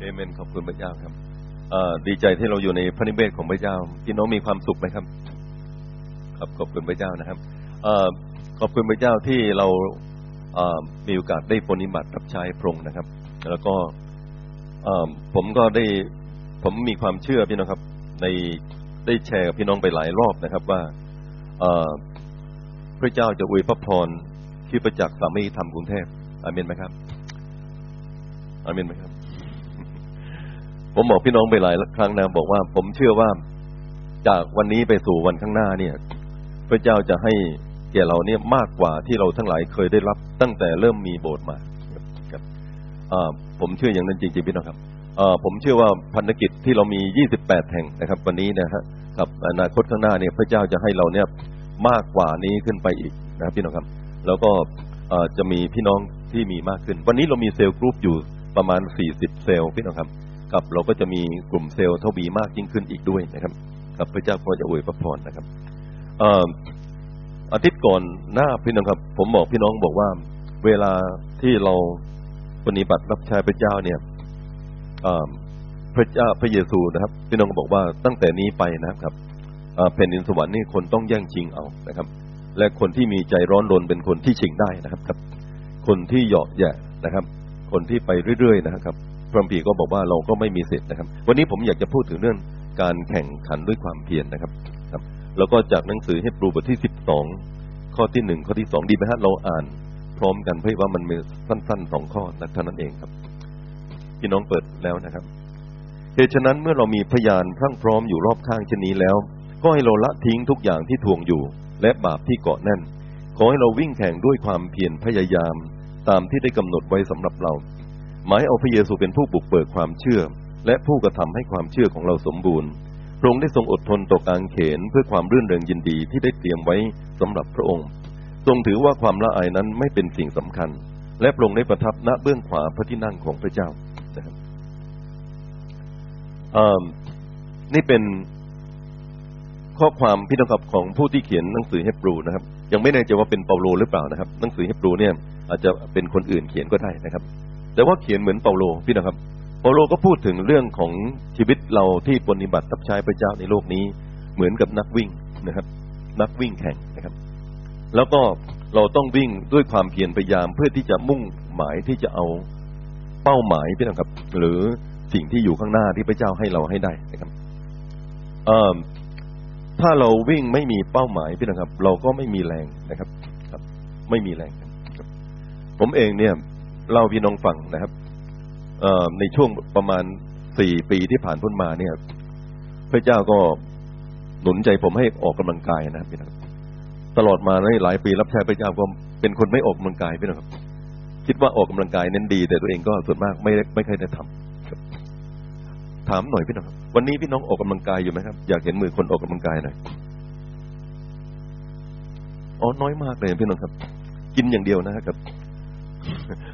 เอเมนขอบคุณพระเจ้าครับดีใจที่เราอยู่ในพระนิเวศของพระเจ้าพี่น้องมีความสุขไหมครับ ครับขอบคุณพระเจ้านะครับขอบคุณพระเจ้าที่เรามีโอกาสได้ปฏิบัติรับใช้พระองค์นะครับ แล้วก็ผมก็ได้ผมมีความเชื่อพี่น้องครับ ในได้แชร์กับพี่น้องไปหลายรอบนะครับ ว่าพระเจ้าจะอวยพระพรที่ประจักษ์สามีธรรมกรุงเทพอาเมนไหมครับอาเมนไหมครับ ผมบอกพี่น้องไปหลายครั้งนะบอกว่า ผมเชื่อว่าจากวันนี้ไปสู่วันข้างหน้าเนี่ย พระเจ้าจะให้แก่เราเนี่ยมากกว่าที่เราทั้งหลายเคยได้รับ ตั้งแต่เริ่มมีโบสถ์มาครับผมเชื่ออย่างนั้นจริงๆพี่น้องครับผมเชื่อว่าพันธกิจที่เรามี 28 แห่งนะครับ วันนี้นะฮะกับอนาคตข้างหน้าเนี่ย พระเจ้าจะให้เราเนี่ยมากกว่านี้ขึ้นไปอีกนะครับพี่น้องครับ แล้วก็จะมีพี่น้องที่มีมากขึ้น วันนี้เรามี cell group อยู่ประมาณ 40 เซลล์พี่น้องครับ กับเราก็จะมีกลุ่มเซลล์เท่าบีมากยิ่งขึ้นอีกด้วยนะครับกับพระเจ้าก็จะอวยพระพรนะครับอาทิตย์ก่อนหน้าพี่น้องครับ ผมบอกพี่น้องบอกว่า เวลาที่เราปฏิบัติรับใช้พระเจ้าเนี่ยพระเจ้าพระเยซูนะครับ พี่น้องบอกว่าตั้งแต่นี้ไปนะครับแผ่นดินสวรรค์นี่คนต้องแย่งชิงเอานะครับ และคนที่มีใจร้อนรนเป็นคนที่ชิงได้นะครับครับ คนที่เหยาะแย่นะครับ คนที่ไปเรื่อยๆนะครับ พระพีก็บอกว่าเราก็ไม่มีสิทธิ์นะครับ วันนี้ผมอยากจะพูดถึงเรื่องการแข่งขันด้วยความเพียรนะครับครับ แล้วก็จากหนังสือให้ปรูบทที่สิบสองข้อที่หนึ่งข้อที่สองดีไหมฮะเราอ่าน พร้อมกันเพื่อว่ามันมีสั้นๆสองข้อนะเท่านั้นเองครับพี่น้องเปิดแล้วนะครับเหตุฉะนั้นเมื่อเรามีพยานทั้งพร้อมอยู่รอบข้างเช่นนี้แล้ว ก็ให้เราละทิ้งทุกอย่างที่ทวงอยู่ และบาปที่เกาะแน่น ขอให้เราวิ่งแข่งด้วยความเพียรพยายาม ตามที่ได้กำหนดไว้สำหรับเรา หมายเอาพระเยซูเป็นผู้บุกเบิกความเชื่อ และผู้กระทำให้ความเชื่อของเราสมบูรณ์พระองค์ได้ทรงอดทนต่อการเขนเพื่อความรื่นเริงยินดีที่ได้เตรียมไว้สำหรับพระองค์ ทรงถือว่าความละอายนั้นไม่เป็นสิ่งสำคัญ และพระองค์ได้ประทับณเบื้องขวาพระที่นั่งของพระเจ้านะครับนี่เป็นข้อความพิธีกรรของผู้ที่เขียนหนังสือเฮบรูนะครับ ยังไม่แน่ใจว่าเป็นเปาโลหรือเปล่านะครับ หนังสือเฮบรูเนี่ยอาจจะเป็นคนอื่นเขียนก็ได้นะครับ แต่ว่าเขียนเหมือนเปาโลพี่นะครับ เปาโลก็พูดถึงเรื่องของชีวิตเราที่ปฏิบัติรับใช้พระเจ้าในโลกนี้ เหมือนกับนักวิ่งนะครับ นักวิ่งแข่งนะครับ แล้วก็เราต้องวิ่งด้วยความเพียรพยายามเพื่อที่จะมุ่งหมายที่จะเอาเป้าหมายพี่นะครับ หรือสิ่งที่อยู่ข้างหน้าที่พระเจ้าให้เราให้ได้นะครับถ้าเราวิ่งไม่มีเป้าหมายพี่นะครับ เราก็ไม่มีแรงนะครับ ครับ ไม่มีแรงผมเองเนี่ย เล่าพี่น้องฟังนะครับในช่วงประมาณสี่ปีที่ผ่านพ้นมาเนี่ย พระเจ้าก็หนุนใจผมให้ออกกำลังกายนะครับพี่น้องตลอดมาในหลายปีรับใช้พระเจ้าก็เป็นคนไม่ออกกำลังกายพี่น้องครับ คิดว่าออกกำลังกายเน้นดี แต่ตัวเองก็ส่วนมากไม่ไม่เคยได้ทำถามหน่อยพี่น้องครับวันนี้พี่น้องออกกำลังกายอยู่ไหมครับ อยากเห็นมือคนออกกำลังกายหน่อยอ๋อน้อยมากเลยพี่น้องครับ กินอย่างเดียวนะครับ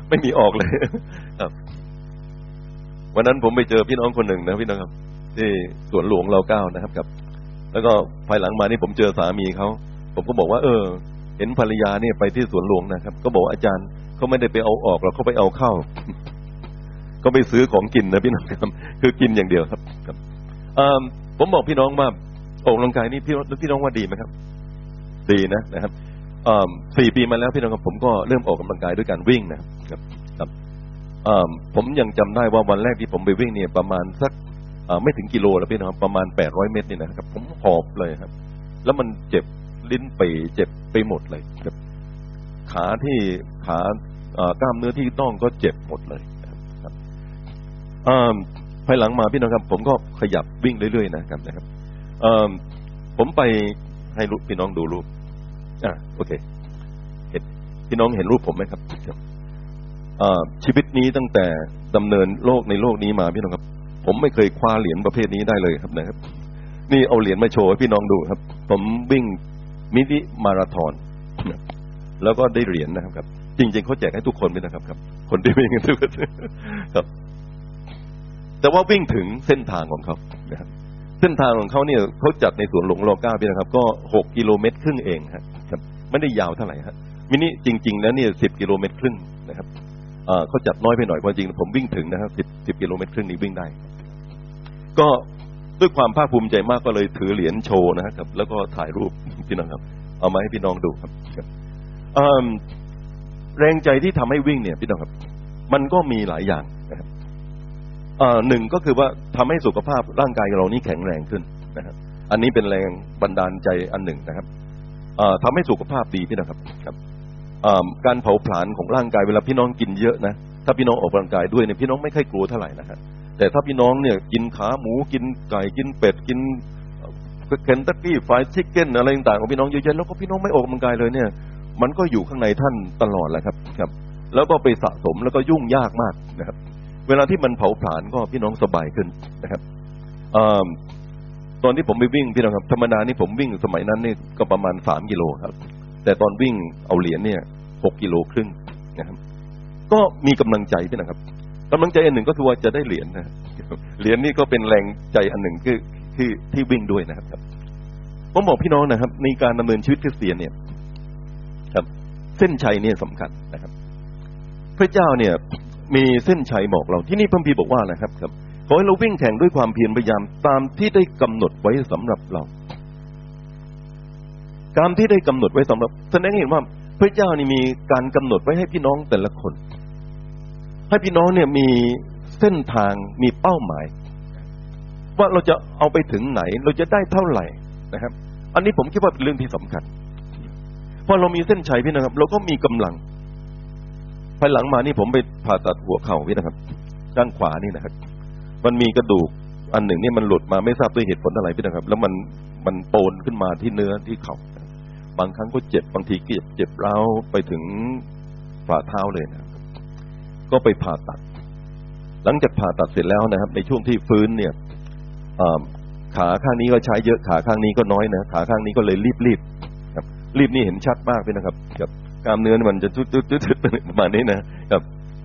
ไม่มีออกเลยครับ วันนั้นผมไปเจอพี่น้องคนหนึ่งนะพี่น้องครับ ที่สวนหลวงเราเก้านะครับครับ แล้วก็ภายหลังมานี่ผมเจอสามีเขาผมก็บอกว่า เออ เห็นภรรยาเนี่ยไปที่สวนหลวงนะครับ ก็บอกอาจารย์เขาไม่ได้ไปเอาออกหรอกเขาไปเอาเข้าก็ไปซื้อของกินนะพี่น้องครับ คือกินอย่างเดียวครับครับผมบอกพี่น้องว่าออกกำลังกายนี่พี่พี่น้องว่าดีไหมครับ ดีนะนะครับ สี่ปีมาแล้วพี่น้องครับผมก็เริ่มออกกำลังกายด้วยการวิ่งนะครับครับผมยังจำได้ว่าวันแรกที่ผมไปวิ่งเนี่ยประมาณสักไม่ถึงกิโลแล้วพี่น้องประมาณแปดร้อยเมตรนี่นะครับ ผมหอบเลยครับ แล้วมันเจ็บลิ้นปีเจ็บไปหมดเลยครับขาที่ขากล้ามเนื้อที่ต้องก็เจ็บหมดเลยภายหลังมาพี่น้องครับ ผมก็ขยับวิ่งเรื่อยๆนะครับนะครับผมไปให้พี่น้องดูรูป อ่าโอเคเห็นพี่น้องเห็นรูปผมไหมครับชีวิตนี้ตั้งแต่ดำเนินโลกในโลกนี้มาพี่น้องครับ ผมไม่เคยคว้าเหรียญประเภทนี้ได้เลยครับนะครับ นี่เอาเหรียญมาโชว์ให้พี่น้องดูครับ ผมวิ่งมินิมาราธอนแล้วก็ได้เหรียญนะครับครับ จริง ๆเขาแจกให้ทุกคนเลยนะครับครับ คนที่วิ่งทุกคนครับ แต่ว่าวิ่งถึงเส้นทางของเขานะครับเส้นทางของเขาเนี่ยเขาจัดในสวนหลวงโลก้าพี่นะครับ ก็หกกิโลเมตรครึ่งเองครับ ไม่ได้ยาวเท่าไหร่ครับมินิจริง ๆ แล้วเนี่ยสิบกิโลเมตรครึ่งนะครับเขาจัดน้อยไปหน่อยความจริง ผมวิ่งถึงนะครับสิบสิบกิโลเมตรครึ่งนี้วิ่งได้ ก็ด้วยความภาคภูมิใจมากก็เลยถือเหรียญโชว์นะครับ แล้วก็ถ่ายรูปพี่น้องครับ เอามาให้พี่น้องดูครับแรงใจที่ทำให้วิ่งเนี่ยพี่น้องครับ มันก็มีหลายอย่างนะครับหนึ่งก็คือว่าทำให้สุขภาพร่างกายเรานี่แข็งแรงขึ้นนะครับ อันนี้เป็นแรงบันดาลใจอันหนึ่งนะครับ ทำให้สุขภาพดีพี่น้องครับครับการเผาผลาญของร่างกายเวลาพี่น้องกินเยอะนะถ้าพี่น้องออกกำลังกายด้วยเนี่ยพี่น้องไม่ค่อยกลัวเท่าไหร่นะครับแต่ถ้าพี่น้องเนี่ยกินขาหมูกินไก่กินเป็ดกินเคนตักกี้ไฟชิคเก้นอะไรต่างๆของพี่น้องเยอะๆแล้วก็พี่น้องไม่ออกกำลังกายเลยเนี่ย มันก็อยู่ข้างในท่านตลอดแหละครับครับ แล้วก็ไปสะสมแล้วก็ยุ่งยากมากนะครับ เวลาที่มันเผาผลาญก็พี่น้องสบายขึ้นนะครับ ตอนที่ผมไปวิ่งพี่น้องครับธรรมดานี่ผมวิ่งสมัยนั้นนี่ก็ประมาณสามกิโลครับ แต่ตอนวิ่งเอาเหรียญเนี่ยหกกิโลครึ่งนะครับ ก็มีกำลังใจพี่นะครับกำลังใจอันหนึ่งก็คือว่าจะได้เหรียญนะเหรียญนี่ก็เป็นแรงใจอันหนึ่งคือที่ที่วิ่งด้วยนะครับผมบอกพี่น้องนะครับ ในการดำเนินชีวิตคริสเตียนเนี่ยครับ เส้นชัยเนี่ยสำคัญนะครับ พระเจ้าเนี่ย มีเส้นชัยบอกเราที่นี่พระพีบอกว่านะครับครับ ขอให้เราวิ่งแข่งด้วยความเพียรพยายามตามที่ได้กำหนดไว้สำหรับเราตามที่ได้กำหนดไว้สำหรับแสดงให้เห็นว่าพระเจ้านี่มีการกำหนดไว้ให้พี่น้องแต่ละคน ให้พี่น้องเนี่ยมีเส้นทางมีเป้าหมาย ว่าเราจะเอาไปถึงไหน เราจะได้เท่าไหร่นะครับ อันนี้ผมคิดว่าเป็นเรื่องที่สำคัญพอเรามีเส้นชัยพี่นะครับ เราก็มีกำลังภายหลังมานี่ผมไปผ่าตัดหัวเข่าพี่นะครับ ด้านขวานี่นะครับ มันมีกระดูกอันหนึ่งนี่มันหลุดมาไม่ทราบด้วยเหตุผลอะไรพี่นะครับ แล้วมันมันโปนขึ้นมาที่เนื้อที่เข่าบางครั้งก็เจ็บบางทีเจ็บเจ็บร้าไปถึงฝ่าเท้าเลยนะก็ไปผ่าตัด หลังจากผ่าตัดเสร็จแล้วนะครับ ในช่วงที่ฟื้นเนี่ยขาข้างนี้ก็ใช้เยอะขาข้างนี้ก็น้อยนะขาข้างนี้ก็เลยรีบรีบครับรีบนี่เห็นชัดมากเลยนะครับกับกล้ามเนื้อมันจะจุดจุดจุดประมาณนี้นะครับ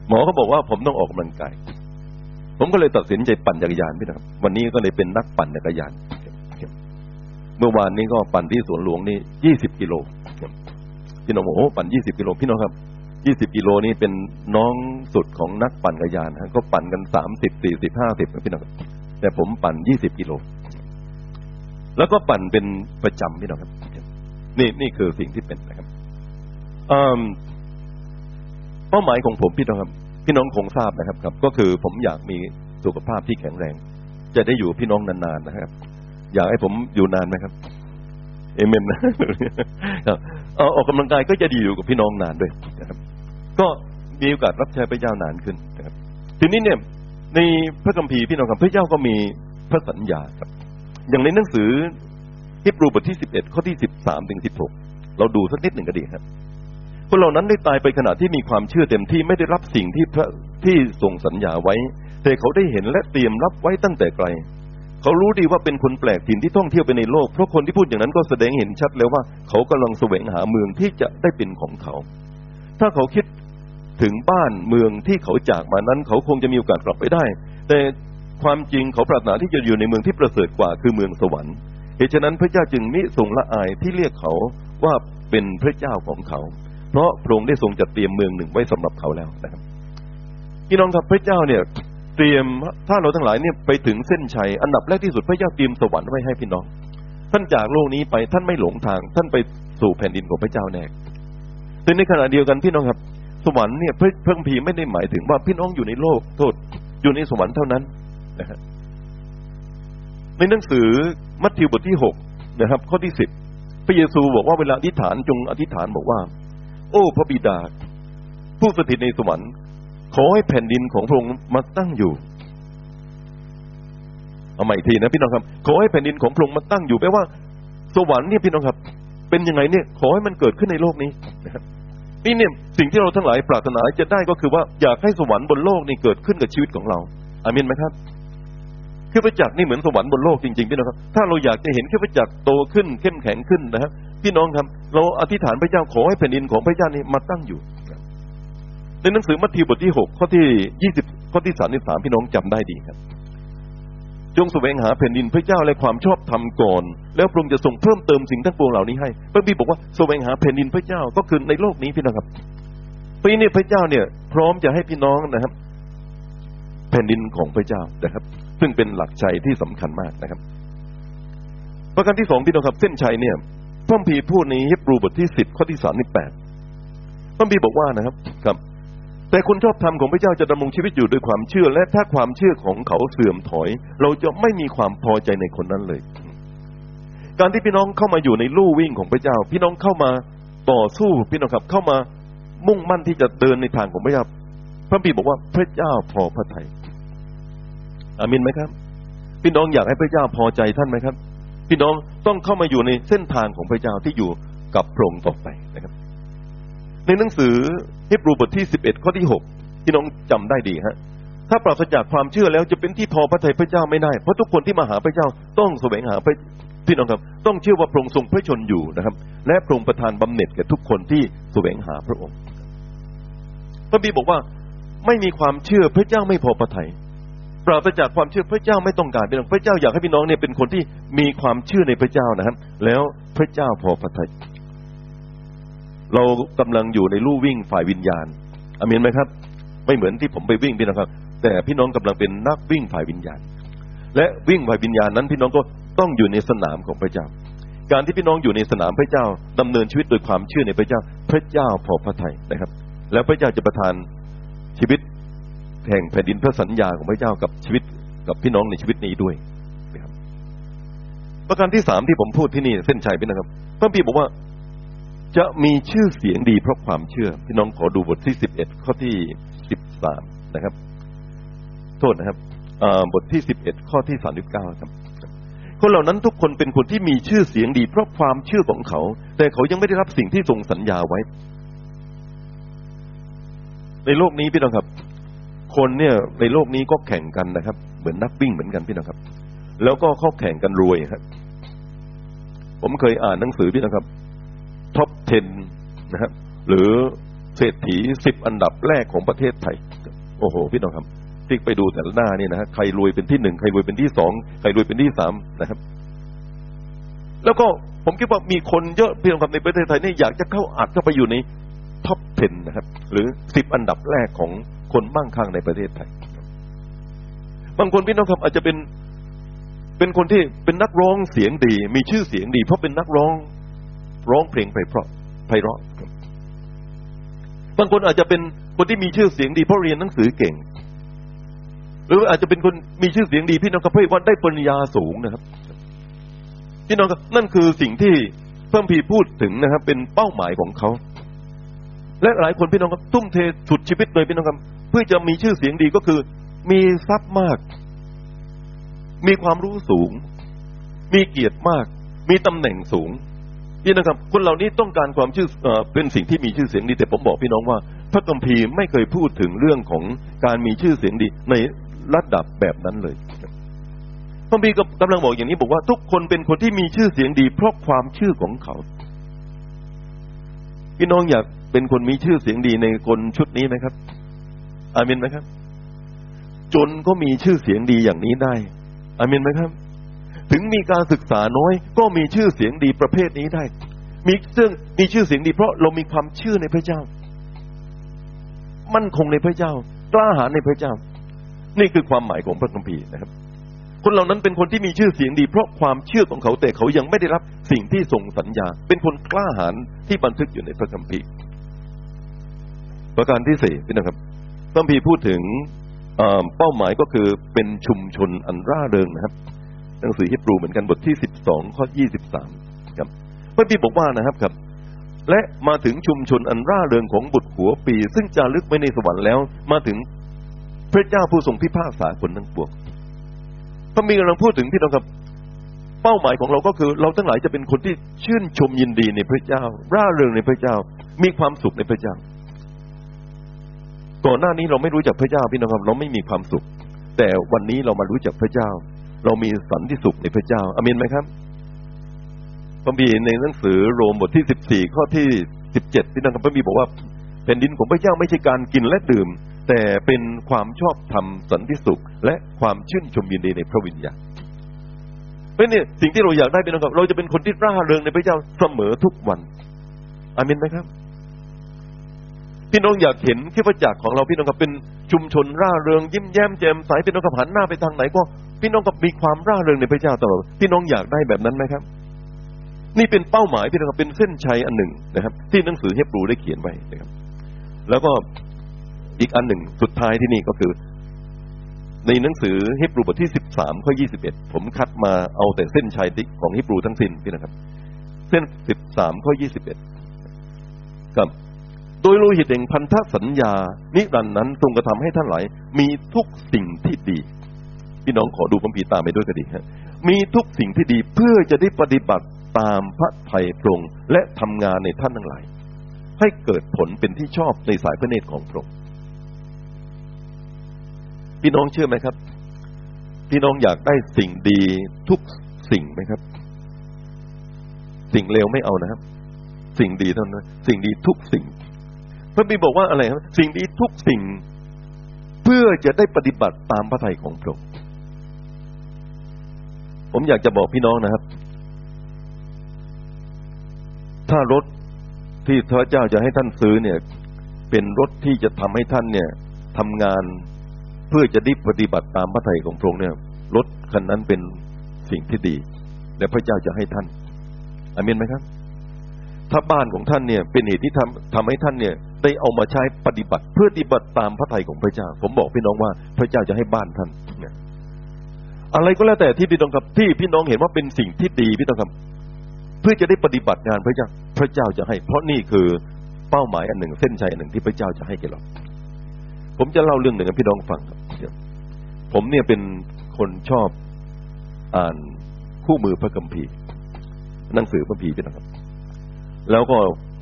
หมอเขาบอกว่าผมต้องออกกำลังกาย ผมก็เลยตัดสินใจปั่นจักรยานพี่นะครับ วันนี้ก็เลยเป็นนักปั่นจักรยาน เมื่อวานนี้ก็ปั่นที่สวนหลวงนี่ยี่สิบกิโลพี่น้องบอกโอ้ปั่นยี่สิบกิโลพี่น้องครับยี่สิบกิโลนี่เป็นน้องสุดของนักปั่นจักรยานฮะก็ปั่นกันสามสิบสี่สิบห้าสิบพี่น้องแต่ผมปั่นยี่สิบกิโล แล้วก็ปั่นเป็นประจำพี่น้องครับ นี่นี่คือสิ่งที่เป็นนะครับเป้าหมายของผมพี่น้องครับ พี่น้องคงทราบนะครับครับ ก็คือผมอยากมีสุขภาพที่แข็งแรง จะได้อยู่พี่น้องนานๆนะครับ อยากให้ผมอยู่นานไหมครับ เอเมนนะออกกำลังกายก็จะดีอยู่กับพี่น้องนานด้วยนะครับ ก็มีโอกาสรับใช้พระเจ้านานขึ้นนะครับ ทีนี้เนี่ย ในพระคัมภีร์พี่น้องครับพระเจ้าก็มีพระสัญญาครับ อย่างในหนังสือฮิบรูบทที่สิบเอ็ดข้อที่สิบสามถึงสิบหกเราดูสักนิดหนึ่งก็ดีครับ คนเหล่านั้นได้ตายไปขณะที่มีความเชื่อเต็มที่ไม่ได้รับสิ่งที่พระที่ทรงสัญญาไว้ แต่เขาได้เห็นและเตรียมรับไว้ตั้งแต่ไกล เขารู้ดีว่าเป็นคนแปลกถิ่นที่ท่องเที่ยวไปในโลก เพราะคนที่พูดอย่างนั้นก็แสดงเห็นชัดแล้วว่า เขากำลังแสวงหาเมืองที่จะได้เป็นของเขา ถ้าเขาคิดถึงบ้านเมืองที่เขาจากมานั้น เขาคงจะมีโอกาสกลับไปได้ แต่ความจริงเขาปรารถนาที่จะอยู่ในเมืองที่ประเสริฐกว่าคือเมืองสวรรค์เหตุฉะนั้นพระเจ้าจึงมิทรงละอายที่เรียกเขาว่าเป็นพระเจ้าของเขา เพราะพระองค์ได้ทรงจัดเตรียมเมืองหนึ่งไว้สำหรับเขาแล้วนะครับพี่น้องครับพระเจ้าเนี่ยเตรียมถ้าเราทั้งหลายเนี่ยไปถึงเส้นชัยอันดับแรกที่สุดพระเจ้าเตรียมสวรรค์ไว้ให้พี่น้อง ท่านจากโลกนี้ไปท่านไม่หลงทาง ท่านไปสู่แผ่นดินของพระเจ้าแน่แต่ในขณะเดียวกันพี่น้องครับ สวรรค์เนี่ยพระพังพีไม่ได้หมายถึงว่าพี่น้องอยู่ในโลกโทษอยู่ในสวรรค์เท่านั้นนะครับในหนังสือมัทธิวบทที่หกนะครับ ข้อที่สิบพระเยซูบอกว่าเวลาอธิษฐานจงอธิษฐานบอกว่า โอ้พระบิดา ผู้สถิตในสวรรค์ขอให้แผ่นดินของพระองค์มาตั้งอยู่เอาใหม่ทีนะพี่น้องครับ ขอให้แผ่นดินของพระองค์มาตั้งอยู่แปลว่า สวรรค์เนี่ยพี่น้องครับ เป็นยังไงเนี่ย ขอให้มันเกิดขึ้นในโลกนี้นี่เนี่ยสิ่งที่เราทั้งหลายปรารถนาจะได้ก็คือว่าอยากให้สวรรค์บนโลกนี่เกิดขึ้นกับชีวิตของเราอามินไหมครับคือพระจักรนี่เหมือนสวรรค์บนโลกจริงๆพี่น้องครับ ถ้าเราอยากจะเห็นแค่พระจักรโตขึ้นเข้มแข็งขึ้นนะครับ พี่น้องครับ เราอธิษฐานพระเจ้าขอให้แผ่นดินของพระเจ้านี้มาตั้งอยู่ ในหนังสือมัทธิวบทที่หกข้อที่ยี่สิบข้อที่สามที่สามพี่น้องจำได้ดีครับ จงแสวงหาแผ่นดินพระเจ้าและความชอบธรรมก่อน แล้วพระองค์จะส่งเพิ่มเติมสิ่งทั้งปวงเหล่านี้ให้พระบิดบอกว่าแสวงหาแผ่นดินพระเจ้าก็คือในโลกนี้พี่น้องครับปีนี้พระเจ้าเนี่ย พร้อมจะให้พี่น้องนะครับ แผ่นดินของพระเจ้านะครับ ซึ่งเป็นหลักใจที่สำคัญมากนะครับ ประการที่สองพี่น้องครับ เส้นชัยเนี่ย พระคัมภีพูดในฮิบรูบทที่สิบข้อที่สามที่แปดพระคัมภีบอกว่านะครับครับ แต่คนชอบธรรมของพระเจ้าจะดำรงชีวิตอยู่ด้วยความเชื่อ และถ้าความเชื่อของเขาเสื่อมถอย เราจะไม่มีความพอใจในคนนั้นเลย การที่พี่น้องเข้ามาอยู่ในลู่วิ่งของพระเจ้า พี่น้องเข้ามาต่อสู้พี่น้องครับ เข้ามามุ่งมั่นที่จะเดินในทางของพระเจ้าพระคัมภีบอกว่าพระเจ้าพอพระทัยอามินไหมครับ พี่น้องอยากให้พระเจ้าพอใจท่านไหมครับ พี่น้องต้องเข้ามาอยู่ในเส้นทางของพระเจ้าที่อยู่กับพระองค์ต่อไปนะครับ ในหนังสือฮิบรูบทที่สิบเอ็ดข้อที่หกพี่น้องจำได้ดีฮะถ้าปราศจากความเชื่อแล้วจะเป็นที่พอพระทัยพระเจ้าไม่ได้ เพราะทุกคนที่มาหาพระเจ้าต้องแสวงหาพระพี่น้องครับ ต้องเชื่อว่าพระองค์ทรงพระชนอยู่นะครับ และพระองค์ประทานบำเหน็จแก่ทุกคนที่แสวงหาพระองค์พระบีบอกว่าไม่มีความเชื่อพระเจ้าไม่พอพระทัย ปราศจากความเชื่อพระเจ้าไม่ต้องการพี่น้องพระเจ้าอยากให้พี่น้องเนี่ยเป็นคนที่มีความเชื่อในพระเจ้านะครับ แล้วพระเจ้าพอพระทัยเรากำลังอยู่ในลู่วิ่งฝ่ายวิญญาณอามีนไหมครับ ไม่เหมือนที่ผมไปวิ่งพี่น้องครับ แต่พี่น้องกำลังเป็นนักวิ่งฝ่ายวิญญาณ และวิ่งฝ่ายวิญญาณนั้น พี่น้องก็ต้องอยู่ในสนามของพระเจ้า การที่พี่น้องอยู่ในสนามพระเจ้าดำเนินชีวิตโดยความเชื่อในพระเจ้า พระเจ้าพอพระทัยนะครับ แล้วพระเจ้าจะประทานชีวิต แห่งแผ่นดินพระสัญญาของพระเจ้ากับชีวิตกับพี่น้องในชีวิตนี้ด้วยนะครับประการที่สามที่ผมพูดที่นี่เส้นชัยพี่นะครับพระพีบอกว่าจะมีชื่อเสียงดีเพราะความเชื่อ พี่น้องขอดูบทที่สิบเอ็ดข้อที่สิบสามนะครับ โทษนะครับบทที่สิบเอ็ดข้อที่สามสิบเก้าครับ คนเหล่านั้นทุกคนเป็นคนที่มีชื่อเสียงดี เพราะความเชื่อของเขา แต่เขายังไม่ได้รับสิ่งที่ทรงสัญญาไว้ ในโลกนี้พี่น้องครับ คนเนี่ยในโลกนี้ก็แข่งกันนะครับ เหมือนนักวิ่งเหมือนกันพี่น้องครับ แล้วก็เขาแข่งกันรวยครับ ผมเคยอ่านหนังสือพี่น้องครับท็อป 10 นะครับ หรือเศรษฐีสิบอันดับแรกของประเทศไทย โอ้โห พี่น้องครับที่ไปดูแต่ละหน้านี่นะฮะใครรวยเป็นที่หนึ่งใครรวยเป็นที่สองใครรวยเป็นที่สามนะครับ แล้วก็ผมคิดว่ามีคนเยอะพี่น้องครับในประเทศไทยนี่อยากจะเข้าอัดเข้าไปอยู่ในท็อป 10 นะครับ หรือสิบอันดับแรกของ คนบ้างข้างในประเทศไทย บางคนพี่น้องครับอาจจะเป็นเป็นคนที่เป็นนักร้องเสียงดี มีชื่อเสียงดี เพราะเป็นนักร้องร้องเพลงไพเราะไพเราะบางคนอาจจะเป็นคนที่มีชื่อเสียงดีเพราะเรียนหนังสือเก่ง หรืออาจจะเป็นคนมีชื่อเสียงดีพี่น้องครับเพื่อว่าได้ปริญญาสูงนะครับพี่น้องครับนั่นคือสิ่งที่เพิ่มพีพูดถึงนะครับ เป็นเป้าหมายของเขา และหลายคนพี่น้องครับ ทุ่มเทสุดชีวิตเลยพี่น้องครับ เพื่อจะมีชื่อเสียงดีก็คือ มีทรัพย์มาก มีความรู้สูง มีเกียรติมาก มีตำแหน่งสูงนี่นะครับ คนเหล่านี้ต้องการความชื่อเป็นสิ่งที่มีชื่อเสียงดีแต่ผมบอกพี่น้องว่า พระคัมภีร์ไม่เคยพูดถึงเรื่องของการมีชื่อเสียงดีในระดับแบบนั้นเลยพระคัมภีร์กำลังบอกอย่างนี้บอกว่าทุกคนเป็นคนที่มีชื่อเสียงดี เพราะความชื่อของเขา พี่น้องอยากเป็นคนมีชื่อเสียงดีในคนชุดนี้ไหมครับ อามินไหมครับ จนก็มีชื่อเสียงดีอย่างนี้ได้อามินไหมครับ ถึงมีการศึกษาน้อย ก็มีชื่อเสียงดีประเภทนี้ได้ มีซึ่งมีชื่อเสียงดีเพราะเรามีความเชื่อในพระเจ้า มั่นคงในพระเจ้ากล้าหาญในพระเจ้า นี่คือความหมายของพระคัมภีร์นะครับคนเหล่านั้นเป็นคนที่มีชื่อเสียงดี เพราะความเชื่อของเขาแต่เขายังไม่ได้รับสิ่งที่ทรงสัญญา เป็นคนกล้าหาญที่บันทึกอยู่ในพระคัมภีร์ ประการที่สี่พี่นะครับ คัมภีร์พูดถึงเป้าหมายก็คือเป็นชุมชนอันร่าเริงนะครับ หนังสือฮิบรูเหมือนกันบทที่สิบสองข้อยี่สิบสามครับพระบิดบอกว่านะครับครับ และมาถึงชุมชนอันร่าเริงของบุตรหัวปี ซึ่งจารึกไว้ในสวรรค์แล้ว มาถึงพระเจ้าผู้ทรงพิพากษาคนทั้งปวงพระมีกำลังพูดถึงพี่น้องครับ เป้าหมายของเราก็คือ เราทั้งหลายจะเป็นคนที่ชื่นชมยินดีในพระเจ้า ร่าเริงในพระเจ้า มีความสุขในพระเจ้า ก่อนหน้านี้เราไม่รู้จักพระเจ้าพี่น้องครับ เราไม่มีความสุข แต่วันนี้เรามารู้จักพระเจ้า เรามีสันติสุขในพระเจ้าอามินไหมครับพระบีในหนังสือโรมบทที่สิบสี่ข้อที่สิบเจ็ดที่นั่นพระบีบอกว่าแผ่นดินของพระเจ้าไม่ใช่การกินและดื่ม แต่เป็นความชอบธรรมสันติสุข และความชื่นชมยินดีในพระวิญญาณเพราะนี่สิ่งที่เราอยากได้เป็นนะครับ เราจะเป็นคนที่ร่าเริงในพระเจ้าเสมอทุกวันอามินไหมครับ พี่น้องอยากเห็นคริสตจักรของเราพี่น้องครับเป็นชุมชนร่าเริงยิ้มแย้มแจ่มใสพี่น้องกับหันหน้าไปทางไหนก็พี่น้องกับมีความร่าเริงในพระเจ้าตลอดพี่น้องอยากได้แบบนั้นไหมครับ นี่เป็นเป้าหมายพี่น้องครับเป็นเส้นชัยอันหนึ่งนะครับ ที่หนังสือเฮบรูได้เขียนไว้นะครับ แล้วก็อีกอันหนึ่งสุดท้ายที่นี่ก็คือ ในหนังสือเฮบรูบทที่สิบสามข้อยี่สิบเอ็ดผมคัดมาเอาแต่เส้นชัยของเฮบรูทั้งสิ้นพี่นะครับ เส้นสิบสามข้อยี่สิบเอ็ดกับ โดยโลหิตแห่งพันธสัญญา นิรันดร์นั้นทรงกระทำให้ท่านหลายมีทุกสิ่งที่ดี พี่น้องขอดูคัมภีตามไปด้วยก็ดีฮะมีทุกสิ่งที่ดีเพื่อจะได้ปฏิบัติตามพระไถ่พรงและทำงานในท่านทั้งหลาย ให้เกิดผลเป็นที่ชอบในสายพระเนตรของพระองค์พี่น้องเชื่อไหมครับ พี่น้องอยากได้สิ่งดีทุกสิ่งไหมครับ สิ่งเลวไม่เอานะครับ สิ่งดีเท่านั้น สิ่งดีทุกสิ่ง ระบิดบอกว่าอะไรครับสิ่งดีทุกสิ่งเพื่อจะได้ปฏิบัติตามพระทัยของพระองค์ผมอยากจะบอกพี่น้องนะครับ ถ้ารถที่พระเจ้าจะให้ท่านซื้อเนี่ย เป็นรถที่จะทำให้ท่านเนี่ยทำงานเพื่อจะได้ปฏิบัติตามพระทัยของพระองค์เนี่ยรถคันนั้นเป็นสิ่งที่ดี และพระเจ้าจะให้ท่านอามินไหมครับ ถ้าบ้านของท่านเนี่ย เป็นเหตุที่ทำทำให้ท่านเนี่ย ได้เอามาใช้ปฏิบัติ เพื่อปฏิบัติตามพระทัยของพระเจ้า ผมบอกพี่น้องว่าพระเจ้าจะให้บ้านท่านเนี่ยอะไรก็แล้วแต่ที่พี่น้องครับที่พี่น้องเห็นว่าเป็นสิ่งที่ดีพี่น้องครับ เพื่อจะได้ปฏิบัติงานพระเจ้าพระเจ้าจะให้ เพราะนี่คือเป้าหมายอันหนึ่ง เส้นชัยอันหนึ่งที่พระเจ้าจะให้แก่เรา ผมจะเล่าเรื่องหนึ่งให้พี่น้องฟังครับ ผมเนี่ยเป็นคนชอบอ่านคู่มือพระคัมภีร์หนังสือพระคัมภีร์พี่น้องครับ แล้วก็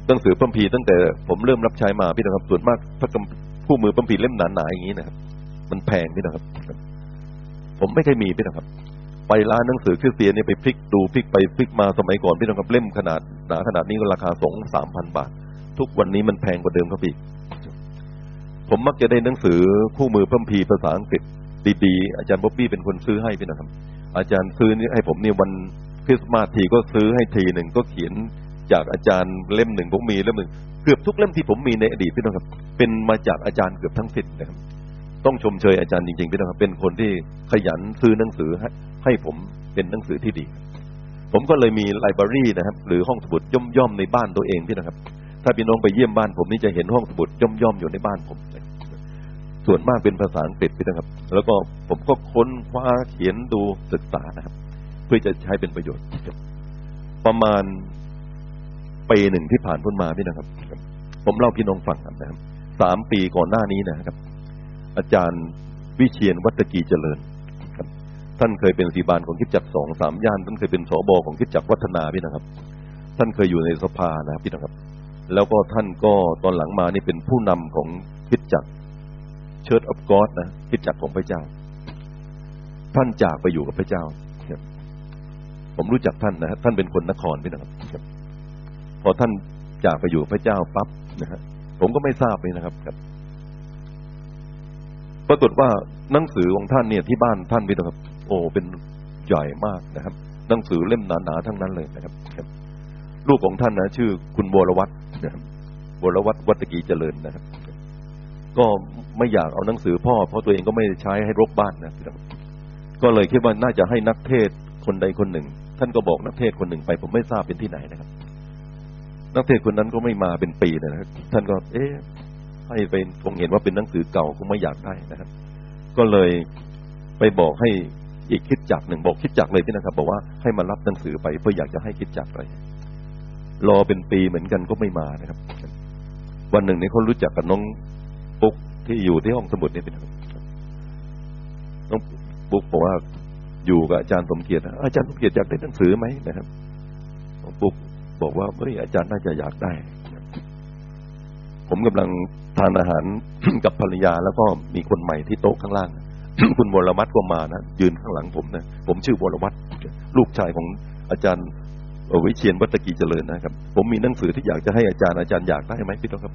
หนังสือพรมภีตั้งแต่ผมเริ่มรับใช้มาพี่น้องครับส่วนมากพระคัมคู่มือพรมภีเล่มหนาๆอย่างนี้นะครับ มันแพงพี่น้องครับ ผมไม่เคยมีพี่น้องครับ ไปร้านหนังสือคริสเตียนเนี่ยไปพลิกดูพลิกไปพลิกมาสมัยก่อนพี่น้องครับเล่มขนาดหนาขนาดนี้ก็ราคาสองสามพันบาท ทุกวันนี้มันแพงกว่าเดิมครับพี่ผมมักจะได้หนังสือคู่มือพรมภีภาษาอังกฤษดีๆอาจารย์บ๊อบบี้เป็นคนซื้อให้พี่นะครับ อาจารย์ซื้อนี่ให้ผมเนี่ยวันคริสต์มาสทีก็ซื้อให้ทีหนึ่งก็เขียน จากอาจารย์เล่มหนึ่งผมมีเล่มหนึ่งเกือบทุกเล่มที่ผมมีในอดีตพี่น้องครับ เป็นมาจากอาจารย์เกือบทั้งสิ้นนะครับ ต้องชมเชยอาจารย์จริงๆพี่น้องครับเป็นคนที่ขยันซื้อหนังสือให้ให้ผมเป็นหนังสือที่ดี ผมก็เลยมีไลบรารีนะครับ หรือห้องสมุดย่อมๆในบ้านตัวเองพี่นะครับ ถ้าพี่น้องไปเยี่ยมบ้านผมนี่จะเห็นห้องสมุดย่อมๆอยู่ในบ้านผมส่วนมากเป็นภาษาอังกฤษพี่นะครับ แล้วก็ผมก็ค้นคว้าเขียนดูศึกษานะครับ เพื่อจะใช้เป็นประโยชน์ ประมาณ ปีหนึ่งที่ผ่านพ้นมาพี่นะครับ ผมเล่าพี่น้องฟังนะครับสามปีก่อนหน้านี้นะครับ อาจารย์วิเชียนวัตกีเจริญท่านเคยเป็นสีบานของคิดจักสองสามย่าน ท่านเคยเป็นสบของคิดจักวัฒนาพี่นะครับ ท่านเคยอยู่ในสภานะครับพี่นะครับ แล้วก็ท่านก็ตอนหลังมานี่เป็นผู้นำของคิดจักเชิดออฟกอดนะคิดจักของพระเจ้า ท่านจากไปอยู่กับพระเจ้า ผมรู้จักท่านนะท่านเป็นคนนครพี่นะครับ พอท่านจากไปอยู่พระเจ้าปั๊บนะฮะผมก็ไม่ทราบเลยนะครับครับ ปรากฏว่าหนังสือของท่านเนี่ยที่บ้านท่านพี่นะครับ โอ้เป็นใหญ่มากนะครับ หนังสือเล่มหนาๆทั้งนั้นเลยนะครับครับลูกของท่านนะชื่อคุณวรวัตรนะครับวรวัตรวัตกีเจริญนะครับ ก็ไม่อยากเอาหนังสือพ่อ เพราะตัวเองก็ไม่ใช้ให้รกบ้านนะพี่นะครับก็เลยคิดว่าน่าจะให้นักเทศคนใดคนหนึ่ง ท่านก็บอกนักเทศคนหนึ่งไป ผมไม่ทราบเป็นที่ไหนนะครับ นักเทศคนนั้นก็ไม่มาเป็นปีเลยนะครับท่านก็ เอ๊ะให้ไปคงเห็นว่าเป็นหนังสือเก่าคงไม่อยากได้นะครับ ก็เลยไปบอกให้อีกคิดจักหนึ่งบอกคิดจักเลยที่นะครับ บอกว่าให้มารับหนังสือไปเพื่ออยากจะให้คิดจักไปรอเป็นปีเหมือนกันก็ไม่มานะครับ วันหนึ่งนี่เขารู้จักกับน้องปุ๊กที่อยู่ที่ห้องสมุดนี่เป็นน้องปุ๊กบอกว่าอยู่กับอาจารย์สมเกียรติอาจารย์สมเกียรติอยากได้หนังสือไหมนะครับน้องปุ๊ก บอกว่าเฮ้ยอาจารย์น่าจะอยากได้ ผมกำลังทานอาหารกับภรรยา แล้วก็มีคนใหม่ที่โต๊ะข้างล่าง คุณวรมัตก็มานะยืนข้างหลังผมนะผมชื่อวรวัตลูกชายของอาจารย์วิเชียนวัตกีเจริญนะครับ ผมมีหนังสือที่อยากจะให้อาจารย์อาจารย์อยากได้ไหมพี่น้องครับ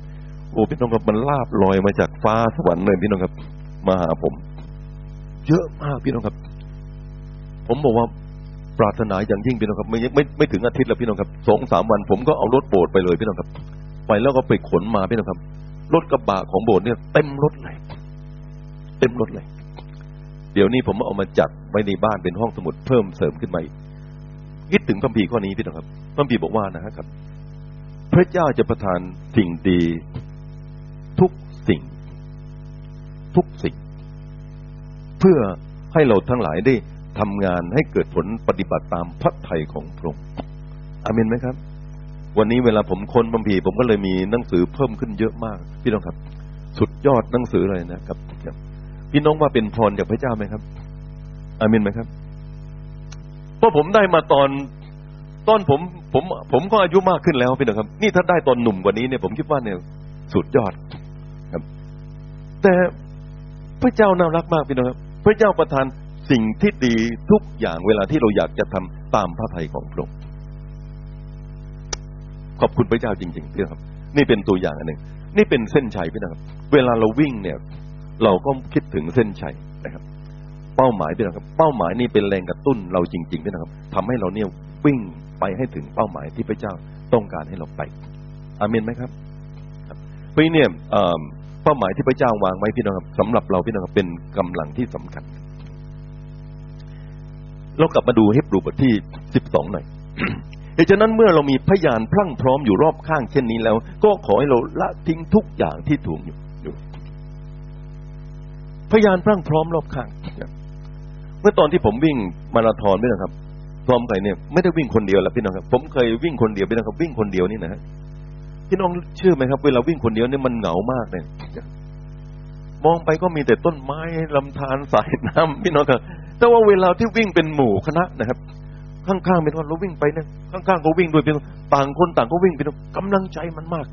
โอ้พี่น้องครับมันลาบลอยมาจากฟ้าสวรรค์เลยพี่น้องครับ มาหาผม เยอะมากพี่น้องครับ ผมบอกว่า ปรารถนาอย่างยิ่งพี่น้องครับ ไม่ไม่ไม่ถึงอาทิตย์แล้วพี่น้องครับสองสามวันผมก็เอารถโบดไปเลยพี่น้องครับ ไปแล้วก็ไปขนมาพี่น้องครับ รถกระบะของโบสถ์เนี่ยเต็มรถเลยเต็มรถเลย เดี๋ยวนี้ผมเอามาจัดไว้ในบ้านเป็นห้องสมุดเพิ่มเสริมขึ้นมาอีกคิดถึงคัมภีข้อนี้พี่น้องครับคัมภีบอกว่านะครับ พระเจ้าจะประทานสิ่งดีทุกสิ่ง ทุกสิ่ง เพื่อให้เราทั้งหลายได้ ทำงานให้เกิดผลปฏิบัติตามพระทัยของพระองค์อามินไหมครับ วันนี้เวลาผมค้นบัมพีผมก็เลยมีหนังสือเพิ่มขึ้นเยอะมาก พี่น้องครับ สุดยอดหนังสือเลยนะครับ พี่น้องว่าเป็นพรจากพระเจ้าไหมครับอามินไหมครับเพราะผมได้มาตอนตอนผมผมผมก็อายุมากขึ้นแล้วพี่น้องครับ นี่ถ้าได้ตอนหนุ่มกว่านี้เนี่ยผมคิดว่าเนี่ยสุดยอดครับ แต่พระเจ้าน่ารักมากพี่น้องครับ พระเจ้าประทาน สิ่งที่ดีทุกอย่างเวลาที่เราอยากจะทำตามพระทัยของพระองค์ขอบคุณพระเจ้าจริงๆพี่ครับ นี่เป็นตัวอย่างอันหนึ่ง นี่เป็นเส้นชัยพี่นะครับ เวลาเราวิ่งเนี่ย เราก็คิดถึงเส้นชัยนะครับ เป้าหมายพี่นะครับ เป้าหมายนี่เป็นแรงกระตุ้นเราจริงๆพี่นะครับทำให้เราเนี่ยวิ่งไปให้ถึงเป้าหมายที่พระเจ้าต้องการให้เราไป อาเมนไหมครับเพราะเนี่ยเป้าหมายที่พระเจ้าวางไว้พี่น้องครับสำหรับเราพี่น้องครับเป็นกำลังที่สำคัญ เรากลับมาดูเฮบรูบทที่สิบสองหน่อยเหตุฉะนั้นเมื่อเรามีพยานพรั่งพร้อมอยู่รอบข้างเช่นนี้แล้ว ก็ขอให้เราละทิ้งทุกอย่างที่ถูกอยู่อยู่พยานพรั่งพร้อมรอบข้าง เมื่อตอนที่ผมวิ่งมาราธอนพี่น้องครับพร้อมไก่เนี่ยไม่ได้วิ่งคนเดียวแล้วพี่น้องครับ ผมเคยวิ่งคนเดียวพี่น้องครับ วิ่งคนเดียวนี่นะฮะพี่น้องเชื่อไหมครับ เวลาวิ่งคนเดียวเนี่ยมันเหงามากเลยมองไปก็มีแต่ต้นไม้ลำธารสายน้ำพี่น้องครับ แต่ว่าเวลาที่วิ่งเป็นหมู่คณะนะครับ ข้างๆเป็นว่าเราวิ่งไปเนี่ยข้างๆก็วิ่งด้วยเป็นต่างคนต่างก็วิ่งเป็นกำลังใจมันมาก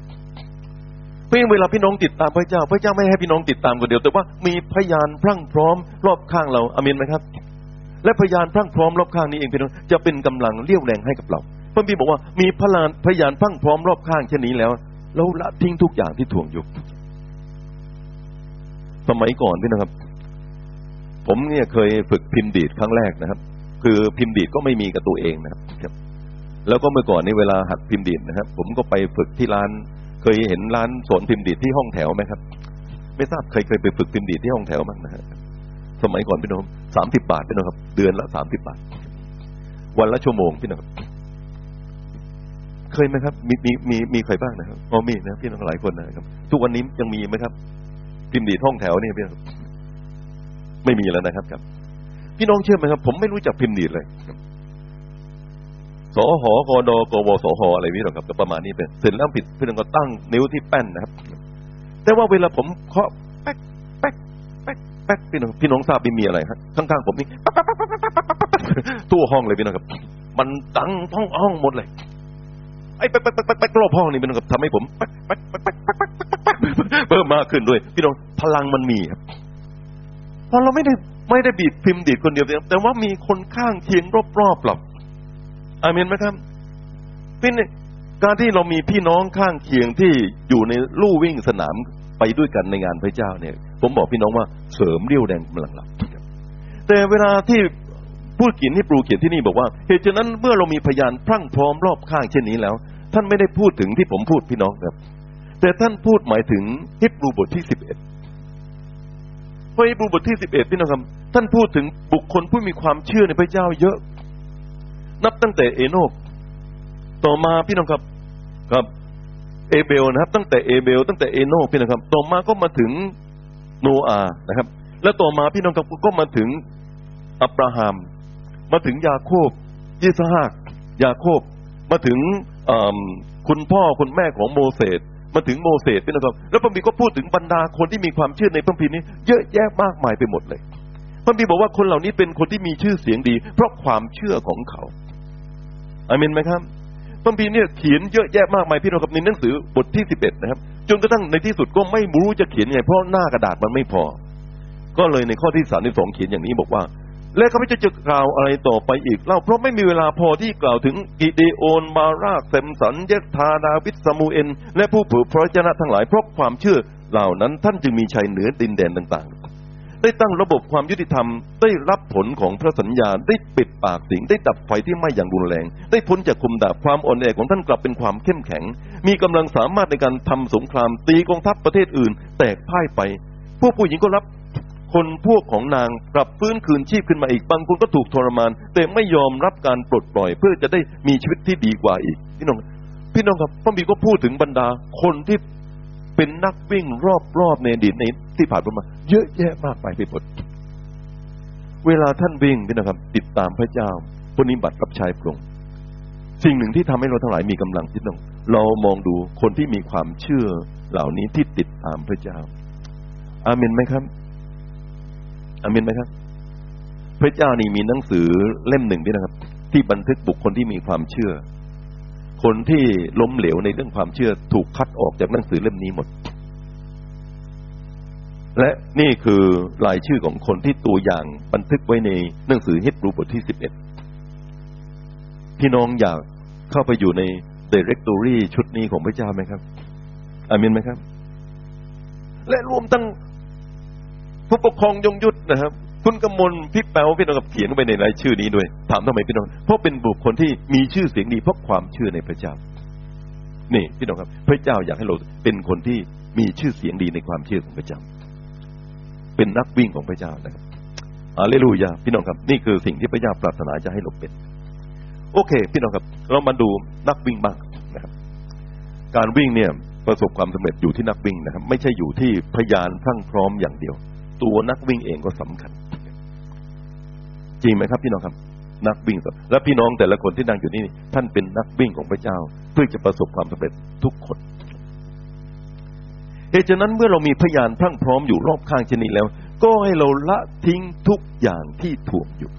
เพียงเวลาพี่น้องติดตามพระเจ้า พระเจ้าไม่ให้พี่น้องติดตามคนเดียว แต่ว่ามีพยานพรั่งพร้อม รอบข้างเราอามินไหมครับ และพยานพรั่งพร้อมรอบข้างนี้เองพี่น้องจะเป็นกำลังเลี้ยวแรงให้กับเราพระบิดบอกว่ามีพลานพยานพรั่งพร้อมรอบข้างเช่นนี้แล้วเราละทิ้งทุกอย่างที่ถ่วงอยู่สมัยก่อนพี่นะครับ ผมเนี่ยเคยฝึกพิมพ์ดีดครั้งแรกนะครับ คือพิมพ์ดีดก็ไม่มีกับตัวเองนะครับ แล้วก็เมื่อก่อนนี้เวลาหัดพิมพ์ดีดนะครับ ผมก็ไปฝึกที่ร้าน เคยเห็นร้านสอนพิมพ์ดีดที่ห้องแถวไหมครับ ไม่ทราบเคยเคยไปฝึกพิมพ์ดีดที่ห้องแถวมั้งนะฮะสมัยก่อนพี่น้องสามสิบบาทพี่น้องครับ เดือนละสามสิบบาท วันละชั่วโมงพี่น้องเคยไหมครับ มีมีมีมีใครบ้างนะครับอ๋อมีนะพี่น้องหลายคนนะครับ ทุกวันนี้ยังมีไหมครับพิมพ์ดีดห้องแถวนี่พี่น้อง ไม่มีแล้วนะครับครับ พี่น้องเชื่อไหมครับ ผมไม่รู้จักพิมพ์ดีดเลยสหอกดกวสหอะไรนี่หรอกครับก็ประมาณนี้เป็นเสร็จแล้วผิดพี่น้องก็ตั้งนิ้วที่แป้นนะครับ แต่ว่าเวลาผมเคาะแป๊กแป๊กแป๊กแป๊กพี่น้องพี่น้องทราบมีอะไรครับข้างๆผมนี่ทั่วห้องเลยพี่น้องครับ มันดังท้องห้องหมดเลยไอ้แป๊กแป๊กแป๊กแป๊กรอบห้องนี่พี่น้องครับทำให้ผมแป๊กแป๊กแป๊กแป๊กแป๊กเพิ่มมากขึ้นด้วย พี่น้องพลังมันมีครับ พอเราไม่ได้ไม่ได้บีดพิมพ์ดีดคนเดียวแต่ว่ามีคนข้างเคียงรอบๆเราอามีนไหมครับพี่การที่เรามีพี่น้องข้างเคียงที่อยู่ในลู่วิ่งสนามไปด้วยกันในงานพระเจ้าเนี่ย ผมบอกพี่น้องว่าเสริมเรี่ยวแรงกำลังเราแต่เวลาที่พูดเขียนที่ปลูกเขียนที่นี่บอกว่า เหตุฉะนั้นเมื่อเรามีพยานพรั่งพร้อมรอบข้างเช่นนี้แล้ว ท่านไม่ได้พูดถึงที่ผมพูดพี่น้องครับ แต่ท่านพูดหมายถึงฮิบรูบทที่สิบเอ็ด ระฮิบรูบทที่สิบเอ็ดพี่น้องครับท่านพูดถึงบุคคลผู้มีความเชื่อในพระเจ้าเยอะ นับตั้งแต่เอโนกต่อมาพี่น้องครับครับ เอเบลนะครับ ตั้งแต่เอเบล ตั้งแต่เอโนกพี่น้องครับ ต่อมาก็มาถึงโนอานะครับ แล้วต่อมาพี่น้องครับก็มาถึงอับราฮัมมาถึงยาโคบยิสฮากยาโคบมาถึงคุณพ่อคุณแม่ของโมเสส มาถึงโมเสสพี่น้องครับแล้วพระบิดก็พูดถึงบรรดาคนที่มีความเชื่อในพระบิดนี้ เยอะแยะมากมายไปหมดเลยพระบีบอกว่าคนเหล่านี้เป็นคนที่มีชื่อเสียงดี เพราะความเชื่อของเขาอามินไหมครับพระบีเนี่ยเขียนเยอะแยะมากมายพี่น้องครับในหนังสือบทที่สิบเอ็ดนะครับ จนกระทั่งในที่สุดก็ไม่รู้จะเขียนยังไงเพราะหน้ากระดาษมันไม่พอ ก็เลยในข้อที่สามที่สองเขียนอย่างนี้บอกว่า และเขาไม่จะจะกล่าวอะไรต่อไปอีกเล่าเพราะไม่มีเวลาพอที่กล่าวถึงกิเดโอนบาราเซมสันเยธาดาวิดสมูเอนและผู้เผยพระชนะทั้งหลายเพราะความเชื่อเหล่านั้นท่านจึงมีชัยเหนือดินแดนต่างๆ ได้ตั้งระบบความยุติธรรมได้รับผลของพระสัญญาได้ปิดปากสิงได้ดับไฟที่ไหม้อย่างรุนแรง ได้พ้นจากคุมดาบความอ่อนแอของท่านกลับเป็นความเข้มแข็ง มีกำลังสามารถในการทำสงครามตีกองทัพประเทศอื่น แตกพ่ายไปพวกผู้หญิงก็รับ คนพวกของนางกลับฟื้นคืนชีพขึ้นมาอีกบางคนก็ถูกทรมาน แต่ไม่ยอมรับการปลดปล่อยเพื่อจะได้มีชีวิตที่ดีกว่าอีก พี่น้อง พี่น้องครับพระบีก็พูดถึงบรรดาคนที่เป็นนักวิ่งรอบๆในอดีตในที่ผ่านมา เยอะแยะมากไปไปหมดเวลาท่านวิ่งพี่น้องครับ ติดตามพระเจ้าปฏิบัติรับใช้พระองค์สิ่งหนึ่งที่ทำให้เราทั้งหลายมีกำลังพี่น้องเรามองดูคนที่มีความเชื่อเหล่านี้ที่ติดตามพระเจ้าอาเมนไหมครับ อาเมนไหมครับ พระเจ้านี่มีหนังสือเล่มหนึ่งพี่นะครับ ที่บันทึกบุคคลที่มีความเชื่อ คนที่ล้มเหลวในเรื่องความเชื่อถูกคัดออกจากหนังสือเล่มนี้หมด และนี่คือรายชื่อของคนที่ตัวอย่างบันทึกไว้ในหนังสือฮิตรูบทที่สิบเอ็ดพี่น้องอยากเข้าไปอยู่ใน directory ชุดนี้ของพระเจ้าไหมครับอามินไหมครับ และรวมตั้ง ผู้ปกครองยงยุทธนะครับ คุณกำมลพี่แป๋วพี่น้องกับเขียนไปในรายชื่อนี้ด้วย ถามทำไมพี่น้อง เพราะเป็นบุคคลที่มีชื่อเสียงดีเพราะความเชื่อในพระเจ้า นี่พี่น้องครับ พระเจ้าอยากให้เราเป็นคนที่มีชื่อเสียงดีในความเชื่อของพระเจ้า เป็นนักวิ่งของพระเจ้านะครับอาเลลูยาพี่น้องครับ นี่คือสิ่งที่พระเจ้าปรารถนาจะให้เราเป็น โอเค พี่น้องครับ เรามาดูนักวิ่งบ้างนะครับ การวิ่งเนี่ยประสบความสำเร็จอยู่ที่นักวิ่งนะครับ ไม่ใช่อยู่ที่พยานพรั่งพร้อมอย่างเดียว ตัวนักวิ่งเองก็สำคัญ จริงไหมครับพี่น้องครับ นักวิ่งและพี่น้องแต่ละคนที่นั่งอยู่นี่ท่านเป็นนักวิ่งของพระเจ้า เพื่อจะประสบความสำเร็จทุกคนเหตุฉะนั้นเมื่อเรามีพยานพรั่งพร้อมอยู่รอบข้างชนนี้แล้ว ก็ให้เราละทิ้งทุกอย่างที่ถ่วงอยู่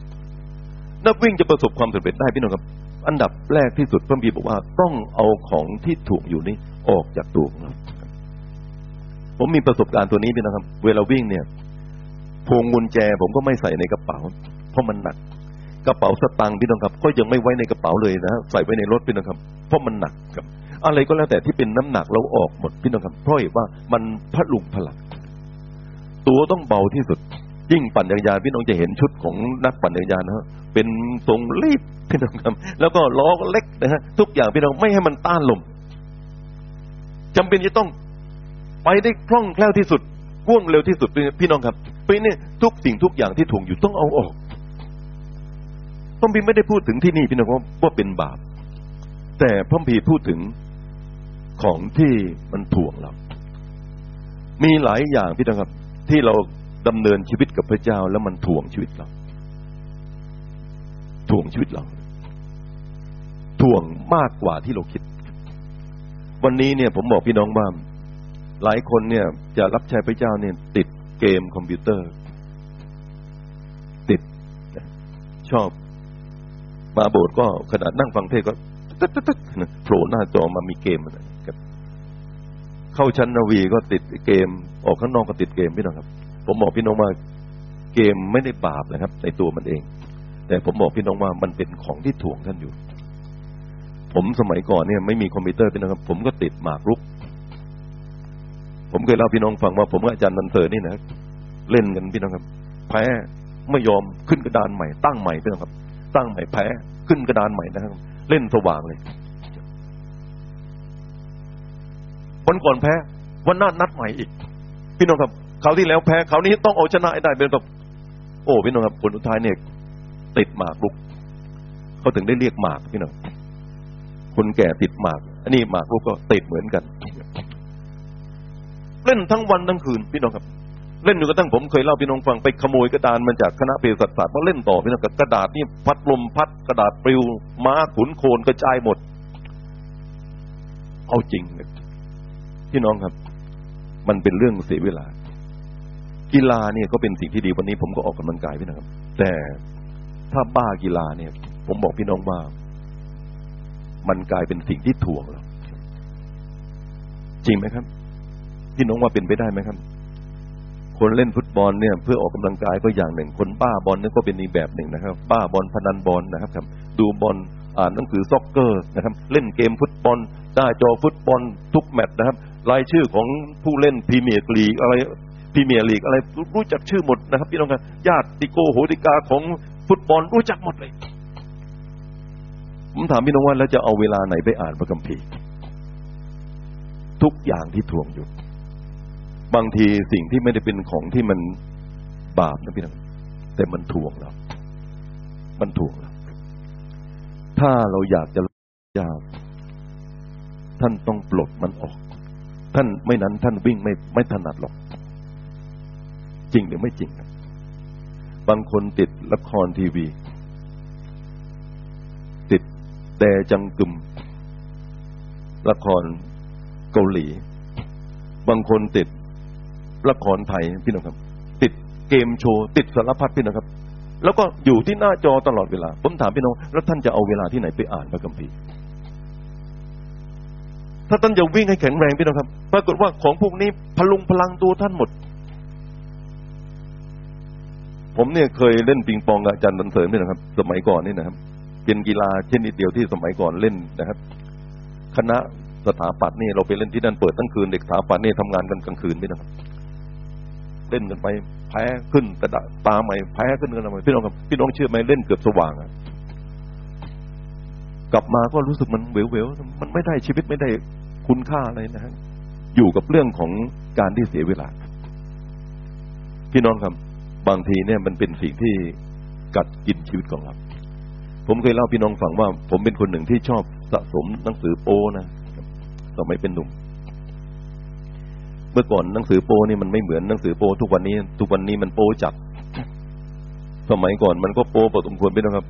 นักวิ่งจะประสบความสำเร็จได้พี่น้องครับ อันดับแรกที่สุดพระบีบอกว่าต้องเอาของที่ถ่วงอยู่นี้ออกจากตัวของเราผมมีประสบการณ์ตัวนี้พี่นะครับ เวลาวิ่งเนี่ย พวงกุญแจผมก็ไม่ใส่ในกระเป๋า เพราะมันหนัก กระเป๋าสตังค์พี่น้องครับ ก็ยังไม่ไว้ในกระเป๋าเลยนะใส่ไว้ในรถพี่น้องครับ เพราะมันหนักครับ อะไรก็แล้วแต่ที่เป็นน้ำหนักเราออกหมดพี่น้องครับเพราะว่ามันพลุงพลังตัวต้องเบาที่สุด ยิ่งปั่นจักรยานพี่น้องจะเห็นชุดของนักปั่นจักรยานนะฮะเป็นทรงรีบพี่น้องครับ แล้วก็ล้อเล็กนะฮะทุกอย่างพี่น้องไม่ให้มันต้านลมจำเป็นจะต้องไปได้คล่องแคล่วที่สุดว่วงเร็วที่สุดพี่น้องครับ ราะนี่ทุกสิ่งทุกอย่างที่ถ่วงอยู่ต้องเอาออกพระพีไม่ได้พูดถึงที่นี่พี่น้องว่าว่าเป็นบาป แต่พระพีพูดถึงของที่มันถ่วงเรามีหลายอย่างพี่น้องครับ ที่เราดำเนินชีวิตกับพระเจ้าแล้วมันถ่วงชีวิตเราถ่วงชีวิตเราถ่วงมากกว่าที่เราคิด วันนี้เนี่ยผมบอกพี่น้องว่าหลายคนเนี่ยจะรับใช้พระเจ้าเนี่ยติด เกมคอมพิวเตอร์ ติดชอบ มาโบสถ์ก็ขนาดนั่งฟังเทศก็ตึ๊ดตึ๊ดโผล่หน้าจอมามีเกมนะครับเข้าชั้นนาวีก็ติดเกม ออกข้างนอกก็ติดเกมพี่น้องครับ ผมบอกพี่น้องว่าเกมไม่ได้บาปนะครับ ในตัวมันเอง แต่ผมบอกพี่น้องว่ามันเป็นของที่ถ่วงท่านอยู่ ผมสมัยก่อนเนี่ย ไม่มีคอมพิวเตอร์พี่น้องครับ ผมก็ติดหมากรุก ผมเคยเล่าพี่น้องฟังว่าผมกับอาจารย์นันเสอร์นี่นะเล่นกันพี่น้องครับ แพ้ไม่ยอมขึ้นกระดานใหม่ ตั้งใหม่พี่น้องครับ ตั้งใหม่แพ้ขึ้นกระดานใหม่นะครับ เล่นสว่างเลยวันก่อนแพ้วันหน้านัดใหม่อีก พี่น้องครับคราวที่แล้วแพ้คราวนี้ต้องเอาชนะได้เป็นแบบโอ้พี่น้องครับผลสุดท้ายเนี่ยติดหมากลุกเขาถึงได้เรียกหมากพี่น้องคนแก่ติดหมาก อันนี้หมากลุกก็ติดเหมือนกัน เล่นทั้งวันทั้งคืนพี่น้องครับ เล่นอยู่กระทั่งผมเคยเล่าพี่น้องฟังไปขโมยกระดานมาจากคณะเภสัชศาสตร์มาเล่นต่อพี่น้องกับกระดาษนี่พัดลมพัดกระดาษปลิวม้าขุนโคลนกระจายหมด เอาจริงเลยพี่น้องครับ มันเป็นเรื่องเสียเวลา กีฬาเนี่ยก็เป็นสิ่งที่ดีวันนี้ ผมก็ออกกำลังกายพี่นะครับ แต่ถ้าบ้ากีฬาเนี่ย ผมบอกพี่น้องว่ามันกลายเป็นสิ่งที่ถ่วงเราจริงไหมครับ พี่น้องว่าเป็นไปได้ไหมครับ คนเล่นฟุตบอลเนี่ย เพื่อออกกำลังกายก็อย่างหนึ่ง คนบ้าบอลนี่ก็เป็นอีกแบบหนึ่งนะครับ บ้าบอลพนันบอลนะครับครับ ดูบอลอ่านหนังสือ soccer นะครับ เล่นเกมฟุตบอลหน้าจอฟุตบอลทุกแมตช์นะครับ รายชื่อของผู้เล่นพรีเมียร์ลีกอะไรพรีเมียร์ลีกอะไรรู้จักชื่อหมดนะครับ พี่น้องครับญาติโกโหติกาของฟุตบอลรู้จักหมดเลยผมถามพี่น้องว่าแล้วจะเอาเวลาไหนไปอ่านพระคัมภีร์ทุกอย่างที่ทวงอยู่ บางทีสิ่งที่ไม่ได้เป็นของที่มันบาปนะพี่น้องแต่มันทวงเรามันทวงเราถ้าเราอยากจะยากท่านต้องปลดมันออก ท่านไม่นั้นท่านวิ่งไม่ไม่ถนัดหรอก จริงหรือไม่จริงครับบางคนติดละครทีวี ติดแต่จังกึม ละครเกาหลี บางคนติด ละครไทยพี่น้องครับ ติดเกมโชว์ติดสารพัดพี่น้องครับ แล้วก็อยู่ที่หน้าจอตลอดเวลา ผมถามพี่น้อง แล้วท่านจะเอาเวลาที่ไหนไปอ่านพระคัมภีร์ถ้าท่านจะวิ่งให้แข็งแรงพี่น้องครับ ปรากฏว่าของพวกนี้พลุงพลังตัวท่านหมด ผมเนี่ยเคยเล่นปิงปองกับอาจารย์ดันเสริมนี่นะครับ สมัยก่อนนี่นะครับ เป็นกีฬาชนิดเดียวที่สมัยก่อนเล่นนะครับ คณะสถาปัตย์นี่เราไปเล่นที่นั่นเปิดทั้งคืนเด็กสถาปัตย์นี่ทำงานกันกลางคืนนี่นะครับ เล่นกันไปแพ้ขึ้นแต่ตาใหม่แพ้ขึ้นกันใหม่พี่น้องครับพี่น้องเชื่อไหมเล่นเกือบสว่างอะกลับมาก็รู้สึกมันเววๆมันไม่ได้ชีวิตไม่ได้คุณค่าอะไรนะฮะอยู่กับเรื่องของการที่เสียเวลา พี่น้องครับ บางทีเนี่ยมันเป็นสิ่งที่กัดกินชีวิตของเราผมเคยเล่าพี่น้องฟังว่า ผมเป็นคนหนึ่งที่ชอบสะสมหนังสือโป้นะสมัยเป็นหนุ่ม เมื่อก่อนหนังสือโป้นี่มันไม่เหมือนหนังสือโป้ทุกวันนี้ ทุกวันนี้มันโป้จัด สมัยก่อนมันก็โป้พอสมควรพี่น้องครับ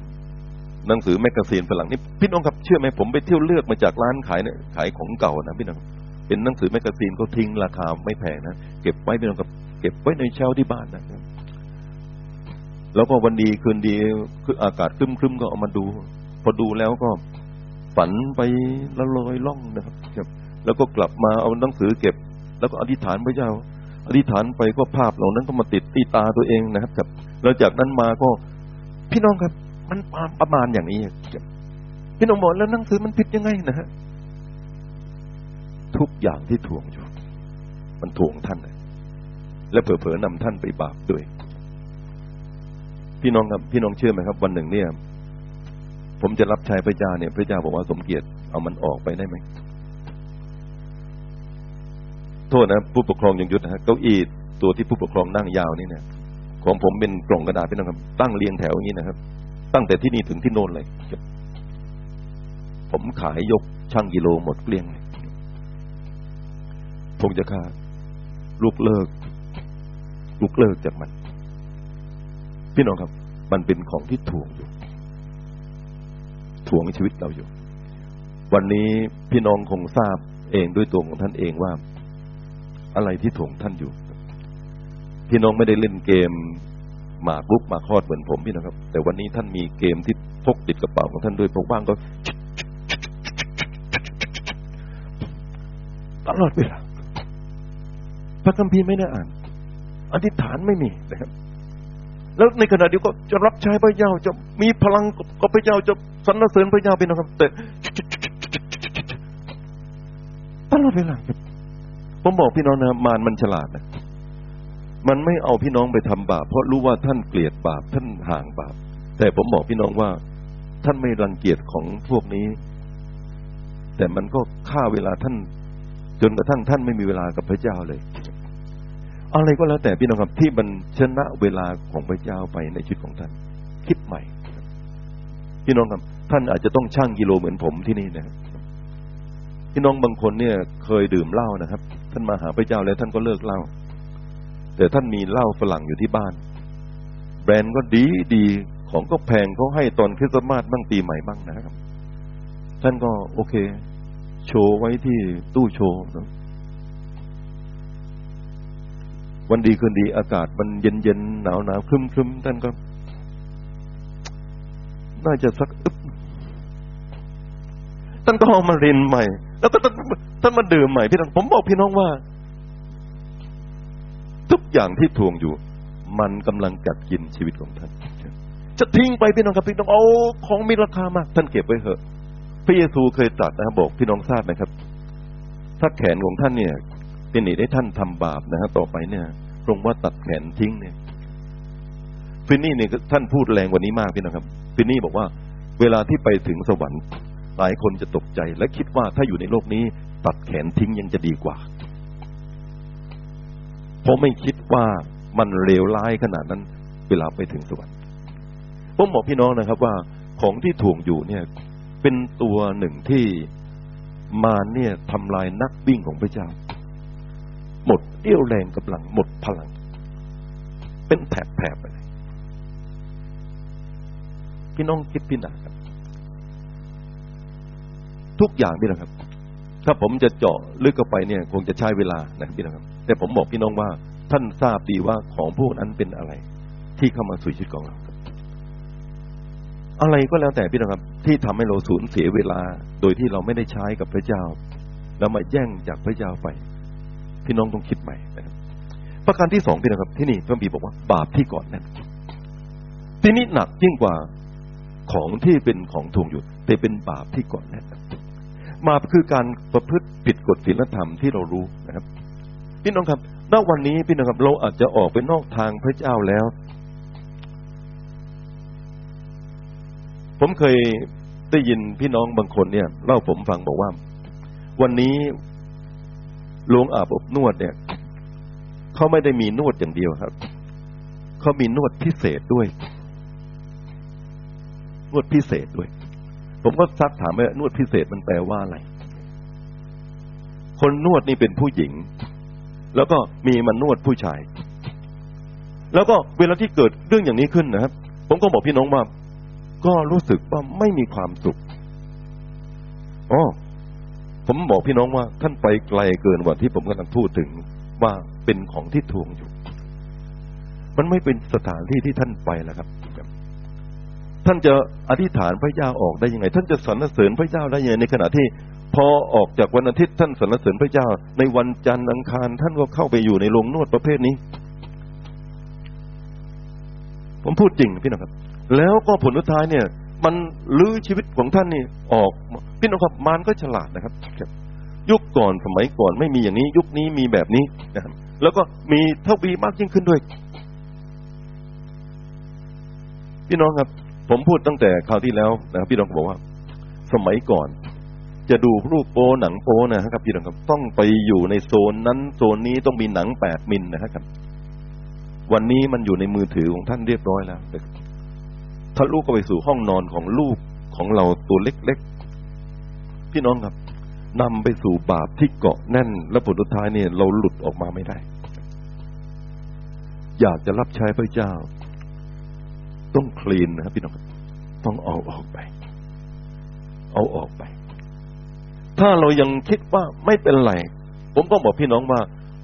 หนังสือ magazine ฝรั่งนี่พี่น้องครับเชื่อไหมผมไปเที่ยวเลือกมาจากร้านขายเนี่ยขายของเก่านะพี่น้องเป็นหนังสือ magazine เขาทิ้งราคาไม่แพงนะเก็บไว้พี่น้องครับ เก็บไว้ใน shelf ที่บ้านนะแล้วก็วันดีคืนดีคืออากาศครึ้มๆก็เอามาดู พอดูแล้วก็ฝันไปละลอยล่องนะครับ แล้วก็กลับมาเอาหนังสือเก็บ แล้วก็อธิษฐานพระเจ้า อธิษฐานไปก็ภาพเหล่านั้นก็มาติดที่ตาตัวเองนะครับแล้วจากนั้นมาก็ พี่น้องครับ มันประมาณอย่างนี้พี่น้องบอกแล้วหนังสือมันผิดยังไงนะฮะทุกอย่างที่ถ่วงอยู่ มันถ่วงท่านเลยและเผลอๆนำท่านไปบาปด้วย พี่น้องครับ พี่น้องเชื่อไหมครับ วันหนึ่งเนี่ย ผมจะรับใช้พระเจ้าเนี่ย พระเจ้าบอกว่าสมเกียรติเอามันออกไปได้ไหม โทษนะผู้ปกครองยังยุดนะฮะเก้าอี้ตัวที่ผู้ปกครองนั่งยาวนี่เนี่ยของผมเป็นกล่องกระดาษพี่น้องครับ ตั้งเรียงแถวอย่างนี้นะครับ ตั้งแต่ที่นี่ถึงที่โน่นเลย ผมขายยกช่างกิโลหมดเกลี้ยงเลยคงจะค่าลูกเลิกลูกเลิกจากมัน พี่น้องครับ มันเป็นของที่ถ่วงอยู่ถ่วงชีวิตเราอยู่ วันนี้พี่น้องคงทราบเองด้วยตัวของท่านเองว่า อะไรที่ถ่วงท่านอยู่ พี่น้องไม่ได้เล่นเกมหมากรุกมากคอดเหมือนผมพี่นะครับ แต่วันนี้ท่านมีเกมที่พกติดกระเป๋าของท่านด้วยพกบ้างก็ตลอดเวลาพระคัมภีร์ไม่ได้อ่านอธิษฐานไม่มีนะครับ แล้วในขณะเดียวก็จะรับใช้พระเจ้าจะมีพลังกับพระเจ้าจะสรรเสริญพระเจ้าเป็นนะครับแต่ตลอดเวลาครับ ผมบอกพี่น้องนะมารมันฉลาดนะมันไม่เอาพี่น้องไปทำบาปเพราะรู้ว่าท่านเกลียดบาปท่านห่างบาป แต่ผมบอกพี่น้องว่า ท่านไม่รังเกียจของพวกนี้ แต่มันก็ฆ่าเวลาท่าน จนกระทั่งท่านไม่มีเวลากับพระเจ้าเลย อะไรก็แล้วแต่พี่น้องครับที่มันชนะเวลาของพระเจ้าไปในชีวิตของท่าน คิดใหม่ พี่น้องครับท่านอาจจะต้องชั่งกิโลเหมือนผมที่นี่นะพี่น้องบางคนเนี่ยเคยดื่มเหล้านะครับ ท่านมาหาพระเจ้าแล้วท่านก็เลิกเหล้าแต่ท่านมีเหล้าฝรั่งอยู่ที่บ้าน แบรนด์ก็ดีดีของก็แพงเขาให้ตอนคริสต์มาสบ้างปีใหม่บ้างนะครับ ท่านก็โอเค โชว์ไว้ที่ตู้โชว์นะวันดีคืนดีอากาศมันเย็นเย็นหนาวหนาวครึมครึมท่านก็ น่าจะสักอึบท่านก็เอามาเรียนใหม่ แล้วก็ท่าน ท่านมาดื่มใหม่พี่น้องผมบอกพี่น้องว่า ทุกอย่างที่ทวงอยู่ มันกำลังกัดกินชีวิตของท่าน จะทิ้งไปพี่น้องครับพี่น้องเอาของมีราคามาก ท่านเก็บไว้เถอะ พระเยซูเคยตรัสนะครับบอกพี่น้องทราบไหมครับ ถ้าแขนของท่านเนี่ยเป็นเหตุให้ท่านทำบาปนะฮะต่อไปเนี่ยตรงว่าตัดแขนทิ้งเนี่ยฟินนี่เนี่ยท่านพูดแรงกว่านี้มากพี่นะครับ ฟินนี่บอกว่า เวลาที่ไปถึงสวรรค์หลายคนจะตกใจและคิดว่าถ้าอยู่ในโลกนี้ ตัดแขนทิ้งยังจะดีกว่า เพราะไม่คิดว่ามันเลวร้ายขนาดนั้น เวลาไปถึงสวรรค์ผมบอกพี่น้องนะครับว่าของที่ถ่วงอยู่เนี่ย เป็นตัวหนึ่งที่มารเนี่ยทำลายนักวิ่งของพระเจ้า หมดเรี่ยวแรงกำลังหมดพลัง เป็นแถบๆไปเลยพี่น้องคิดพี่นาครับ ทุกอย่างพี่นะครับ ถ้าผมจะเจาะลึกเข้าไปเนี่ยคงจะใช้เวลานะครับพี่นะครับ แต่ผมบอกพี่น้องว่า ท่านทราบดีว่าของพวกนั้นเป็นอะไร ที่เข้ามาสู่ชีวิตของเรา อะไรก็แล้วแต่พี่นะครับ ที่ทำให้เราสูญเสียเวลา โดยที่เราไม่ได้ใช้กับพระเจ้า แล้วมาแย่งจากพระเจ้าไป พี่น้องต้องคิดใหม่นะครับประการที่สองพี่นะครับ ที่นี่พระบีบอกว่า บาปที่ก่อนนั้นที่นี่หนักยิ่งกว่าของที่เป็นของทวงอยู่แต่เป็นบาปที่ก่อนนั้น บาคือการประพฤติผิดกฎศีลธรรมที่เรารู้นะครับ พี่น้องครับณวันนี้พี่น้องครับเราอาจจะออกไปนอกทางพระเจ้าแล้ว ผมเคยได้ยินพี่น้องบางคนเนี่ยเล่าผมฟังบอกว่า วันนี้โรงอาบอบนวดเนี่ยเขาไม่ได้มีนวดอย่างเดียวครับเขามีนวดพิเศษด้วย นวดพิเศษด้วย ผมก็ซักถามว่านวดพิเศษมันแปลว่าอะไร คนนวดนี่เป็นผู้หญิง แล้วก็มีมันนวดผู้ชาย แล้วก็เวลาที่เกิดเรื่องอย่างนี้ขึ้นนะครับ ผมก็บอกพี่น้องว่า ก็รู้สึกว่าไม่มีความสุขอ๋อผมบอกพี่น้องว่าท่านไปไกลเกินกว่าที่ผมกำลังพูดถึงว่าเป็นของที่ทวงอยู่ มันไม่เป็นสถานที่ที่ท่านไปแล้วครับ ท่านจะอธิษฐานพระเจ้าออกได้ยังไง ท่านจะสรรเสริญพระเจ้าได้ยังไงในขณะที่พอออกจากวันอาทิตย์ท่านสรรเสริญพระเจ้า ในวันจันทร์อังคาร ท่านก็เข้าไปอยู่ในโรงนวดประเภทนี้ ผมพูดจริงพี่น้องครับ แล้วก็ผลสุดท้ายเนี่ย มันลื้อชีวิตของท่านนี่ออกพี่น้องครับมารก็ฉลาดนะครับ ยุคก่อนสมัยก่อนไม่มีอย่างนี้ ยุคนี้มีแบบนี้นะครับแล้วก็มีเท่าวีมากยิ่งขึ้นด้วย พี่น้องครับ ผมพูดตั้งแต่คราวที่แล้วนะครับพี่น้องบอกว่า สมัยก่อน จะดูรูปโป้หนังโป้นะครับพี่น้องครับ ต้องไปอยู่ในโซนนั้นโซนนี้ต้องมีหนังแปดมิลนะครับ วันนี้มันอยู่ในมือถือของท่านเรียบร้อยแล้วทะลุเข้าไปสู่ห้องนอนของลูกของเราตัวเล็กๆ พี่น้องครับนำไปสู่บาปที่เกาะแน่น และผลสุดท้ายเนี่ยเราหลุดออกมาไม่ได้ อยากจะรับใช้พระเจ้า ต้องคลีนนะครับพี่น้องต้องเอาออกไป เอาออกไป ถ้าเรายังคิดว่าไม่เป็นไร ผมก็บอกพี่น้องว่า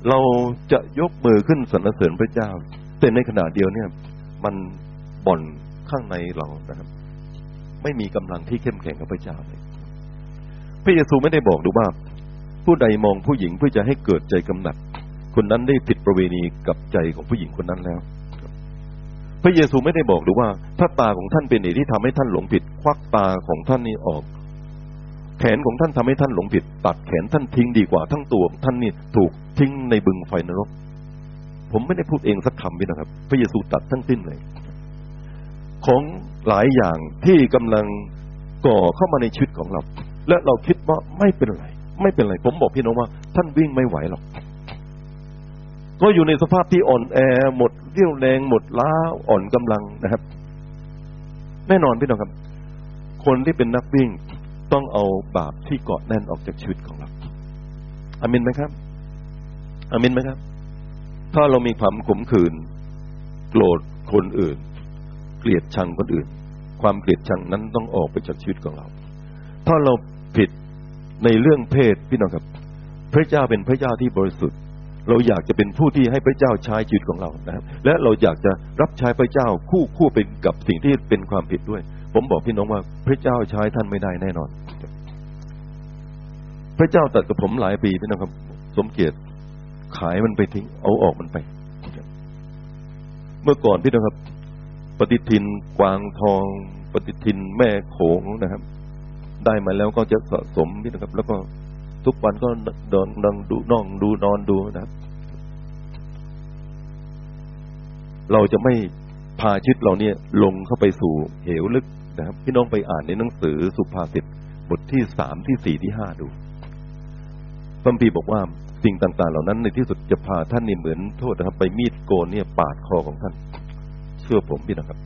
เราจะยกมือขึ้นสรรเสริญพระเจ้า แต่ในขณะเดียวเนี่ย มันบ่อนข้างในเรานะครับ ไม่มีกำลังที่เข้มแข็งกับพระเจ้าเลยพระเยซูไม่ได้บอกดูว่า ผู้ใดมองผู้หญิงเพื่อจะให้เกิดใจกำหนัด คนนั้นได้ผิดประเวณีกับใจของผู้หญิงคนนั้นแล้ว ระเยซูไม่ได้บอกดูว่า ถ้าตาของท่านเป็นเหตุที่ทำให้ท่านหลงผิด ควักตาของท่านนี้ออก แขนของท่านทำให้ท่านหลงผิด ตัดแขนท่านทิ้งดีกว่าทั้งตัวท่านนี่ถูกทิ้งในบึงไฟนรก ผมไม่ได้พูดเองสักคำพี่นะครับ พระเยซูตัดทั้งสิ้นเลย ของหลายอย่างที่กำลังก่อเข้ามาในชีวิตของเรา และเราคิดว่าไม่เป็นไร ไม่เป็นไร ผมบอกพี่น้องว่า ท่านวิ่งไม่ไหวหรอก ก็อยู่ในสภาพที่อ่อนแอหมดเรี่ยวแรงหมดล้าอ่อนกำลังนะครับ แน่นอนพี่น้องครับ คนที่เป็นนักวิ่งต้องเอาบาปที่เกาะแน่นออกจากชีวิตของเราอามินไหมครับอามินไหมครับ ถ้าเรามีความขมขื่นโกรธคนอื่น เกลียดชังคนอื่น ความเกลียดชังนั้นต้องออกไปจากชีวิตของเรา ถ้าเราผิดในเรื่องเพศพี่น้องครับ พระเจ้าเป็นพระเจ้าที่บริสุทธิ์ เราอยากจะเป็นผู้ที่ให้พระเจ้าใช้ชีวิตของเรานะครับ และเราอยากจะรับใช้พระเจ้าคู่คู่เป็นกับสิ่งที่เป็นความผิดด้วย ผมบอกพี่น้องว่าพระเจ้าใช้ท่านไม่ได้แน่นอน พระเจ้าตัดกับผมหลายปีพี่น้องครับ สมเกียรติขายมันไปทิ้ง เอาออกมันไป เมื่อก่อนพี่น้องครับ ปฏิทินกวางทอง ปฏิทินแม่โขงนะครับ ได้มาแล้วก็จะสะสมนี่นะครับ แล้วก็ ทุกวันก็นอนนั่งดูนองดูนอนดูนะครับ เราจะไม่พาชิตเราเนี่ยลงเข้าไปสู่เหวลึกนะครับ พี่น้องไปอ่านในหนังสือสุภาษิตบทที่สามที่สี่ที่ห้าดูพระคัมภีร์บอกว่าสิ่งต่าง ๆ เหล่านั้นในที่สุดจะพาท่านนี่เหมือนโทษนะครับ ไปมีดโกนเนี่ยปาดคอของท่าน เชื่อผมพี่นะครับ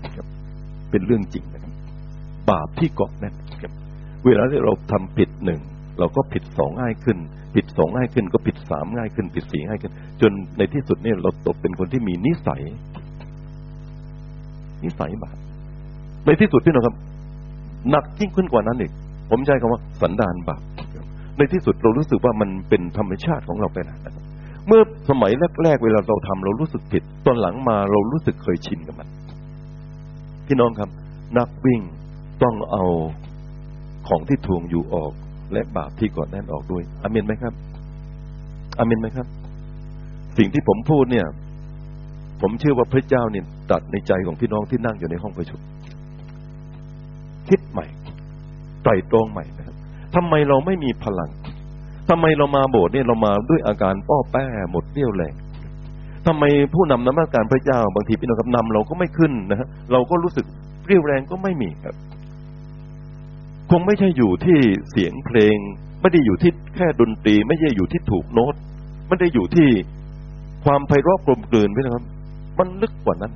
เป็นเรื่องจริงนะครับ บาปที่เกาะแน่นเวลาที่เราทำผิดหนึ่ง เราก็ผิดสองง่ายขึ้น ผิดสองง่ายขึ้น ก็ผิดสามง่ายขึ้น ผิดสี่ง่ายขึ้น จนในที่สุดเนี่ยเราตกเป็นคนที่มีนิสัย นิสัยบาปในที่สุดพี่น้องครับหนักยิ่งขึ้นกว่านั้นอีกผมใช้คำว่าสันดานบาปในที่สุดเรารู้สึกว่ามันเป็นธรรมชาติของเราไปแล้วเมื่อสมัยแรกๆเวลาเราทำเรารู้สึกผิด ตอนหลังมาเรารู้สึกเคยชินกับมัน พี่น้องครับ นักวิ่งต้องเอาของที่ทวงอยู่ออก และบาปที่ก่อนแน่นออกด้วยอเมนไหมครับอเมนไหมครับ สิ่งที่ผมพูดเนี่ย ผมเชื่อว่าพระเจ้าเนี่ยตัดในใจของพี่น้องที่นั่งอยู่ในห้องประชุมคิดใหม่ไตรตรองใหม่นะครับทำไมเราไม่มีพลังทำไมเรามาโบสถ์เนี่ยเรามาด้วยอาการป้อแป้หมดเรี่ยวแรงทำไมผู้นำนมัสการพระเจ้าบางทีพี่น้องครับนำเราก็ไม่ขึ้นนะฮะเราก็รู้สึกเรี่ยวแรงก็ไม่มีครับ คงไม่ใช่อยู่ที่เสียงเพลง ไม่ได้อยู่ที่แค่ดนตรี ไม่ใช่อยู่ที่ถูกโน้ตไม่ได้อยู่ที่ความไพเราะกลมกลืนพี่นะครับ มันลึกกว่านั้น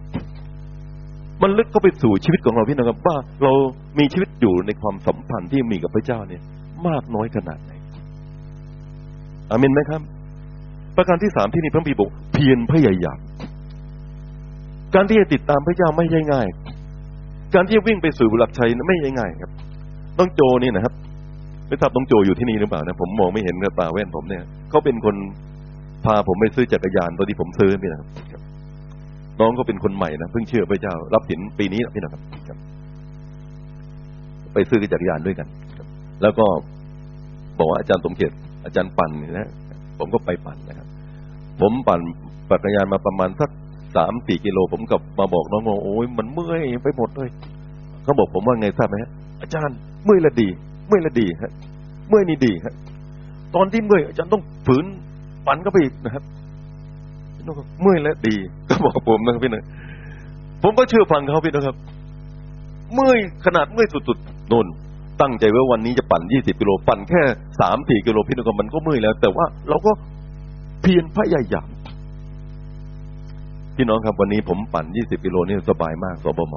มันลึกเข้าไปสู่ชีวิตของเราพี่นะครับว่าเรามีชีวิตอยู่ในความสัมพันธ์ที่มีกับพระเจ้าเนี่ย มากน้อยขนาดไหนอามินไหมครับ ประการที่สามที่นี่พระบีบอกเพียรพยายามการที่จะติดตามพระเจ้าไม่ใช่ง่าย การที่จะวิ่งไปสู่หลักชัยไม่ใช่ง่ายครับ ต้องโจนี่นะครับไม่ทราบต้องโจอยู่ที่นี่หรือเปล่านะผมมองไม่เห็นกับตาแว่นผมเนี่ยเขาเป็นคนพาผมไปซื้อจักรยานตอนที่ผมซื้อนี่นะครับ น้องก็เป็นคนใหม่นะเพิ่งเชื่อพระเจ้า รับสินปีนี้พี่นะครับ ไปซื้อจักรยานด้วยกันแล้วก็บอกว่าอาจารย์สมเกียรติอาจารย์ปั่นนะผมก็ไปปั่นนะครับ ผมปั่นจักรยานมาประมาณสักสามสี่กิโล ผมกับมาบอกน้องว่าโอ้ยมันเมื่อยไปหมดเลยเขาบอกผมว่าไงทราบไหมฮะ อาจารย์เมื่อยละดี เมื่อยละดีฮะเมื่อยนี่ดีฮะตอนที่เมื่อยอาจารย์ต้องฝืนปั่นก็ไปอีกนะครับน้องเมื่อยและดี ก็บอกผมนะครับพี่นะผมก็เชื่อฟังเขาพี่นะครับ เมื่อยขนาดเมื่อยสุดๆนนตั้งใจว่าวันนี้จะปั่นยี่สิบกิโลปั่นแค่สามสี่กิโลพี่น้องมันก็เมื่อยแล้ว แต่ว่าเราก็เพียรพยายามพี่น้องครับวันนี้ผมปั่นยี่สิบกิโลนี่สบายมากสบม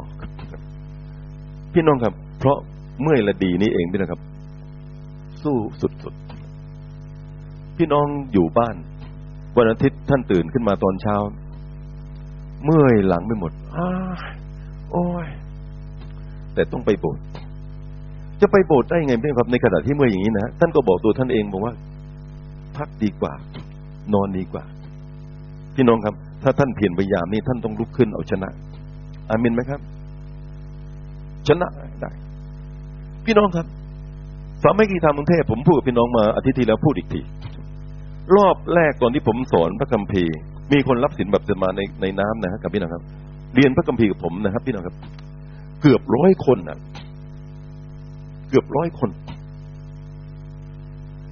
พี่น้องครับ เพราะ เมื่อยละดีนี่เองพี่นะครับ สู้สุดๆ พี่น้องอยู่บ้าน วันอาทิตย์ท่านตื่นขึ้นมาตอนเช้า เมื่อยหลังไปหมดอ้าโอ้ย แต่ต้องไปโบสถ์จะไปโบสถ์ได้ไงพี่ครับในขณะที่เมื่อยอย่างนี้นะท่านก็บอกตัวท่านเองบอกว่า พักดีกว่า นอนดีกว่า พี่น้องครับ ถ้าท่านเพียรพยายามนี่ท่านต้องลุกขึ้นเอาชนะอามินไหมครับ ชนะ พี่น้องครับสามัคคีธรรมกรุงเทพผมพูดกับพี่น้องมาอาทิตย์ที่แล้วพูดอีกที รอบแรกตอนที่ผมสอนพระคัมภีร์ มีคนรับสินแบบจะมาในในน้ำนะครับพี่น้องครับ เรียนพระคัมภีร์กับผมนะครับ พี่น้องครับ เกือบร้อยคนนะเกือบร้อยคน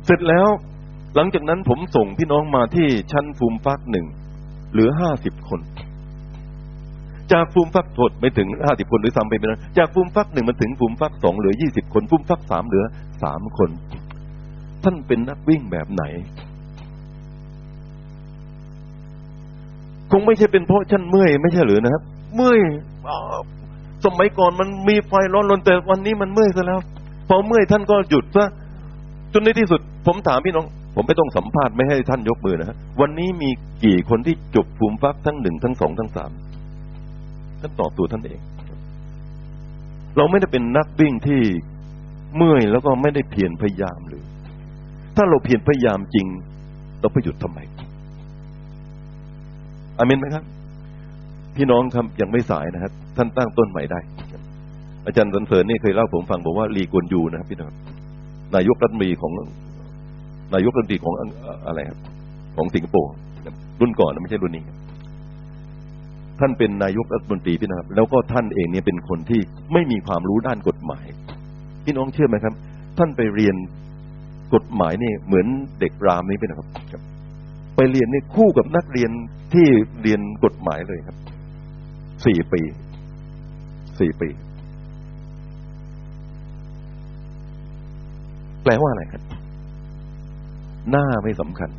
เสร็จแล้ว หลังจากนั้นผมส่งพี่น้องมาที่ชั้นฟูมฟักหนึ่งเหลือห้าสิบคน จากฟูมฟักถดไม่ถึงห้าสิบคนหรือซ้ำไปเป็นจากฟูมฟักหนึ่งมันถึงฟูมฟักสองเหลือยี่สิบคนฟูมฟักสามเหลือสามคน ท่านเป็นนักวิ่งแบบไหน คงไม่ใช่เป็นเพราะฉันเมื่อยไม่ใช่หรือนะครับ เมื่อยสมัยก่อนมันมีไฟร้อนรนแต่วันนี้มันเมื่อยซะแล้ว พอเมื่อยท่านก็หยุดซะจนในที่สุด ผมถามพี่น้องผมไม่ต้องสัมภาษณ์ไม่ให้ท่านยกมือนะฮะวันนี้มีกี่คนที่จบภูมิฟักทั้งหนึ่งทั้งสองทั้งสาม ท่านตอบตัวท่านเอง เราไม่ได้เป็นนักวิ่งที่เมื่อยแล้วก็ไม่ได้เพียรพยายามเลย ถ้าเราเพียรพยายามจริง เราไปหยุดทำไมอามินไหมครับ พี่น้องครับยังไม่สายนะครับ ท่านตั้งต้นใหม่ได้ อาจารย์สันเสริญนี่เคยเล่าผมฟังบอกว่าลีกวนยูนะครับพี่น้องนายกรัฐมนตรีของนายกรัฐมนตรีของอะไรครับ ของสิงคโปร์รุ่นก่อนนะไม่ใช่รุ่นนี้ ท่านเป็นนายกรัฐมนตรีพี่นะครับ แล้วก็ท่านเองเนี่ยเป็นคนที่ไม่มีความรู้ด้านกฎหมาย พี่น้องเชื่อไหมครับ ท่านไปเรียนกฎหมายนี่เหมือนเด็กรามนี่พี่นะครับ ไปเรียนนี่คู่กับนักเรียนที่เรียนกฎหมายเลยครับสี่ปีสี่ปี แปลว่าอะไรครับ หน้าไม่สำคัญ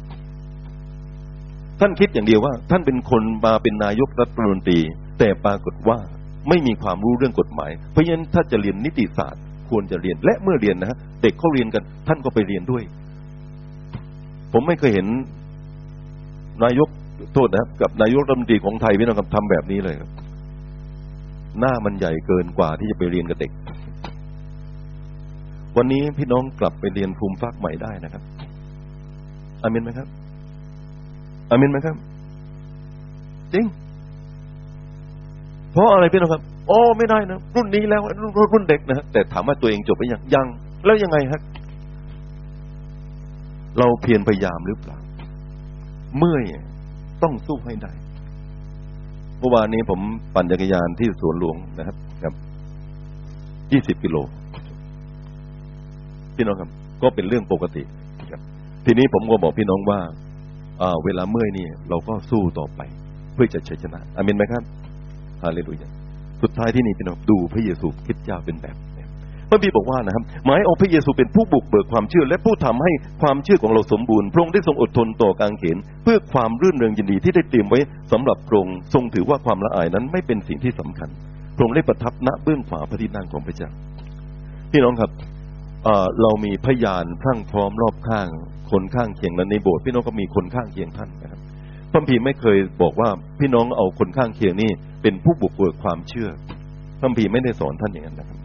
ท่านคิดอย่างเดียวว่า ท่านเป็นคนมาเป็นนายกรัฐมนตรี แต่ปรากฏว่าไม่มีความรู้เรื่องกฎหมาย เพราะฉะนั้นถ้าจะเรียนนิติศาสตร์ ควรจะเรียนและเมื่อเรียนนะฮะเด็กเขาเรียนกัน ท่านก็ไปเรียนด้วย ผมไม่เคยเห็นนายกโทษนะครับกับนายกรัฐมนตรีของไทยพี่น้องครับทำแบบนี้เลยครับ หน้ามันใหญ่เกินกว่าที่จะไปเรียนกับเด็ก วันนี้พี่น้องกลับไปเรียนภูมิฟักใหม่ได้นะครับอามินไหมครับ อามินไหมครับ จริง เพราะอะไรพี่น้องครับโอ้ไม่ได้นะรุ่นนี้แล้วรุ่นรุ่นเด็กนะแต่ถามว่าตัวเองจบไปยังยัง แล้วยังไงฮะเราเพียรพยายามหรือเปล่า เมื่อยต้องสู้ให้ได้เมื่อวานนี้ผมปั่นจักรยานที่สวนหลวงนะครับครับยี่สิบกิโลพี่น้องครับ ก็เป็นเรื่องปกติครับ ทีนี้ผมก็บอกพี่น้องว่า เวลาเมื่อยนี่เราก็สู้ต่อไป เพื่อจะชัยชนะอามินไหมครับฮาเลลูยาสุดท้ายที่นี่พี่น้องดูพระเยซูคิดเจ้าเป็นแบบพระบีบอกว่านะครับหมายเอาพระเยซูเป็นผู้บุกเบิกความเชื่อ และผู้ทำให้ความเชื่อของเราสมบูรณ์พระองค์ได้ทรงอดทนต่อการเขนเพื่อความรื่นเริงยินดีที่ได้เตรียมไว้สำหรับพระองค์ทรงถือว่าความละอายนั้นไม่เป็นสิ่งที่สำคัญพระองค์ได้ประทับณเบื้องขวาพระที่นั่งของพระเจ้าพี่น้องครับเรามีพยานพรั่งพร้อมรอบข้าง คนข้างเคียงนั้นในโบสถ์พี่น้องก็มีคนข้างเคียงท่านนะครับพระพีไม่เคยบอกว่าพี่น้องเอาคนข้างเคียงนี่เป็นผู้บุกเบิกความเชื่อพระพีไม่ได้สอนท่านอย่างนั้นนะครับ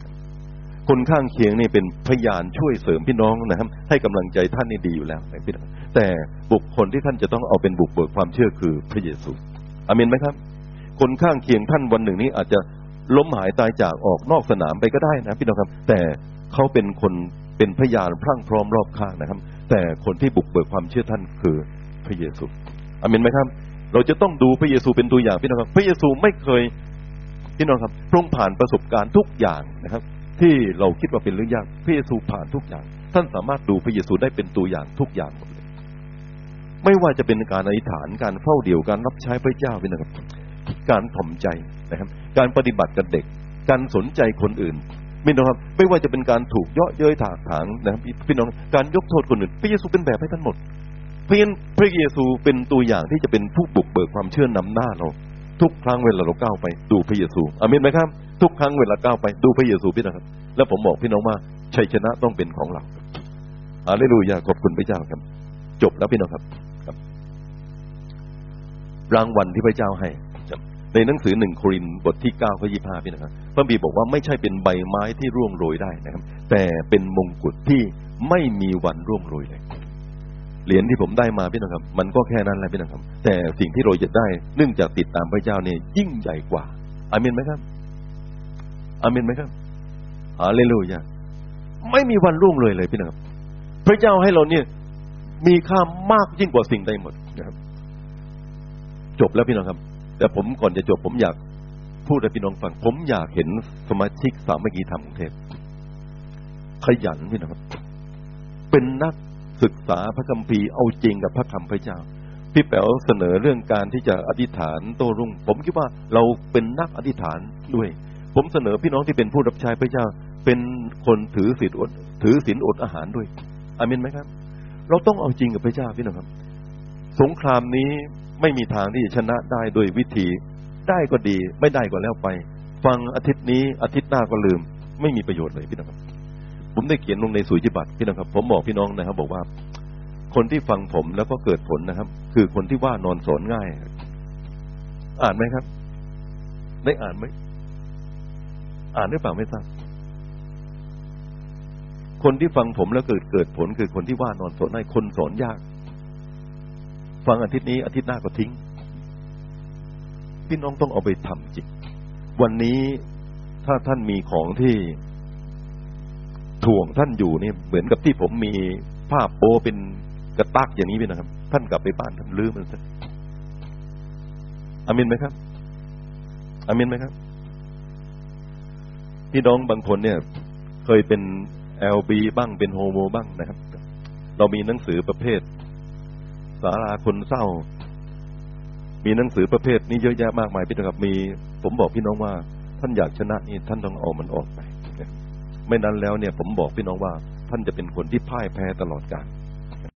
คนข้างเคียงนี่เป็นพยานช่วยเสริมพี่น้องนะครับ ให้กำลังใจท่านนี่ดีอยู่แล้วพี่น้องแต่บุคคลที่ท่านจะต้องเอาเป็นบุกเบิกความเชื่อคือพระเยซูอามินไหมครับ คนข้างเคียงท่านวันหนึ่งนี้อาจจะล้มหายตายจากออกนอกสนามไปก็ได้นะพี่น้องครับ แต่เขาเป็นคนเป็นพยานพรั่งพร้อมรอบข้างนะครับ แต่คนที่บุกเบิกความเชื่อท่านคือพระเยซูอามินไหมครับ เราจะต้องดูพระเยซูเป็นตัวอย่างพี่น้องครับ พระเยซูไม่เคยพี่น้องครับพรงผ่านประสบการณ์ทุกอย่างนะครับ ที่เราคิดว่าเป็นเรื่องยากพระเยซูผ่านทุกอย่าง ท่านสามารถดูพระเยซูได้เป็นตัวอย่างทุกอย่างหมดเลยไม่ว่าจะเป็นการอธิษฐานการเฝ้าเดี่ยวการรับใช้พระเจ้าพี่นะครับ การถ่อมใจนะครับ การปฏิบัติกับเด็ก การสนใจคนอื่น พี่น้องครับไม่ว่าจะเป็นการถูกเยาะเย้ยถากถางนะครับพี่น้องการยกโทษคนอื่นพระเยซูเป็นแบบให้ท่านหมดเพียงพระเยซูเป็นตัวอย่างที่จะเป็นผู้บุกเบิกความเชื่อนำหน้าเรา ทุกครั้งเวลาเราก้าวไปดูพระเยซูอามินไหมครับ ทุกครั้งเวลาก้าวไปดูพระเยซูพี่นะครับ แล้วผมบอกพี่น้องว่าชัยชนะต้องเป็นของเราอาเลลูยาขอบคุณพระเจ้าครับ จบแล้วพี่น้องครับรางวัลที่พระเจ้าให้ ในหนังสือหนึ่งโครินบทที่เก้าข้อยี่ห้าพี่นะครับพระบีบอกว่าไม่ใช่เป็นใบไม้ที่ร่วงโรยได้นะครับ แต่เป็นมงกุฎที่ไม่มีวันร่วงโรยเลยเหรียญที่ผมได้มาพี่น้องครับ มันก็แค่นั้นแหละพี่น้องครับ แต่สิ่งที่เราจะได้เนื่องจากติดตามพระเจ้าเนี่ยยิ่งใหญ่กว่าอามินไหมครับอามินไหมครับฮาเลลูยาไม่มีวันร่วงเลยเลยพี่นะครับ พระเจ้าให้เราเนี่ย มีค่ามากยิ่งกว่าสิ่งใดหมดนะครับ จบแล้วพี่น้องครับ แต่ผมก่อนจะจบผมอยากพูดให้พี่น้องฟัง ผมอยากเห็นสมาชิกสามัคคีธรรมกรุงเทพขยันพี่น้องครับ เป็นนักศึกษาพระคัมภีร์เอาจริงกับพระคำพระเจ้าพี่แป๋วเสนอเรื่องการที่จะอธิษฐานโตรุ่ง ผมคิดว่าเราเป็นนักอธิษฐานด้วย ผมเสนอพี่น้องที่เป็นผู้รับใช้พระเจ้า เป็นคนถือศีลอด ถือศีลอดอาหารด้วยอามินไหมครับ เราต้องเอาจริงกับพระเจ้าพี่น้องครับ สงครามนี้ ไม่มีทางที่จะชนะได้โดยวิธี ได้ก็ดี ไม่ได้ก็แล้วไป ฟังอาทิตย์นี้อาทิตย์หน้าก็ลืม ไม่มีประโยชน์เลยพี่น้องครับ ผมได้เขียนลงในสุจิบัตรพี่น้องครับ ผมบอกพี่น้องนะครับ บอกว่า คนที่ฟังผมแล้วก็เกิดผลนะครับ คือคนที่ว่านอนสอนง่าย อ่านไหมครับ ได้อ่านไหมอ่านหรือเปล่าไม่ทราบคนที่ฟังผมแล้วเกิดเกิดผลคือคนที่ว่านอนสอนให้คนสอนยาก ฟังอาทิตย์นี้อาทิตย์หน้าก็ทิ้ง พี่น้องต้องเอาไปทำจิตวันนี้ถ้าท่านมีของที่ถ่วงท่านอยู่นี่เหมือนกับที่ผมมีภาพโปเป็นกระตักอย่างนี้ไปนะครับ ท่านกลับไปบ้านท่านลืมมันซะอามินไหมครับอามินไหมครับ พี่น้องบางคนเนี่ย เคยเป็นเอลบีบ้างเป็นโฮโมบ้างนะครับ เรามีหนังสือประเภท สาราคนเศร้า มีหนังสือประเภทนี้เยอะแยะมากมายพี่นะครับ มีผมบอกพี่น้องว่า ท่านอยากชนะนี่ท่านต้องเอามันออกไป ไม่นั้นแล้วเนี่ย ผมบอกพี่น้องว่า ท่านจะเป็นคนที่พ่ายแพ้ตลอดกาล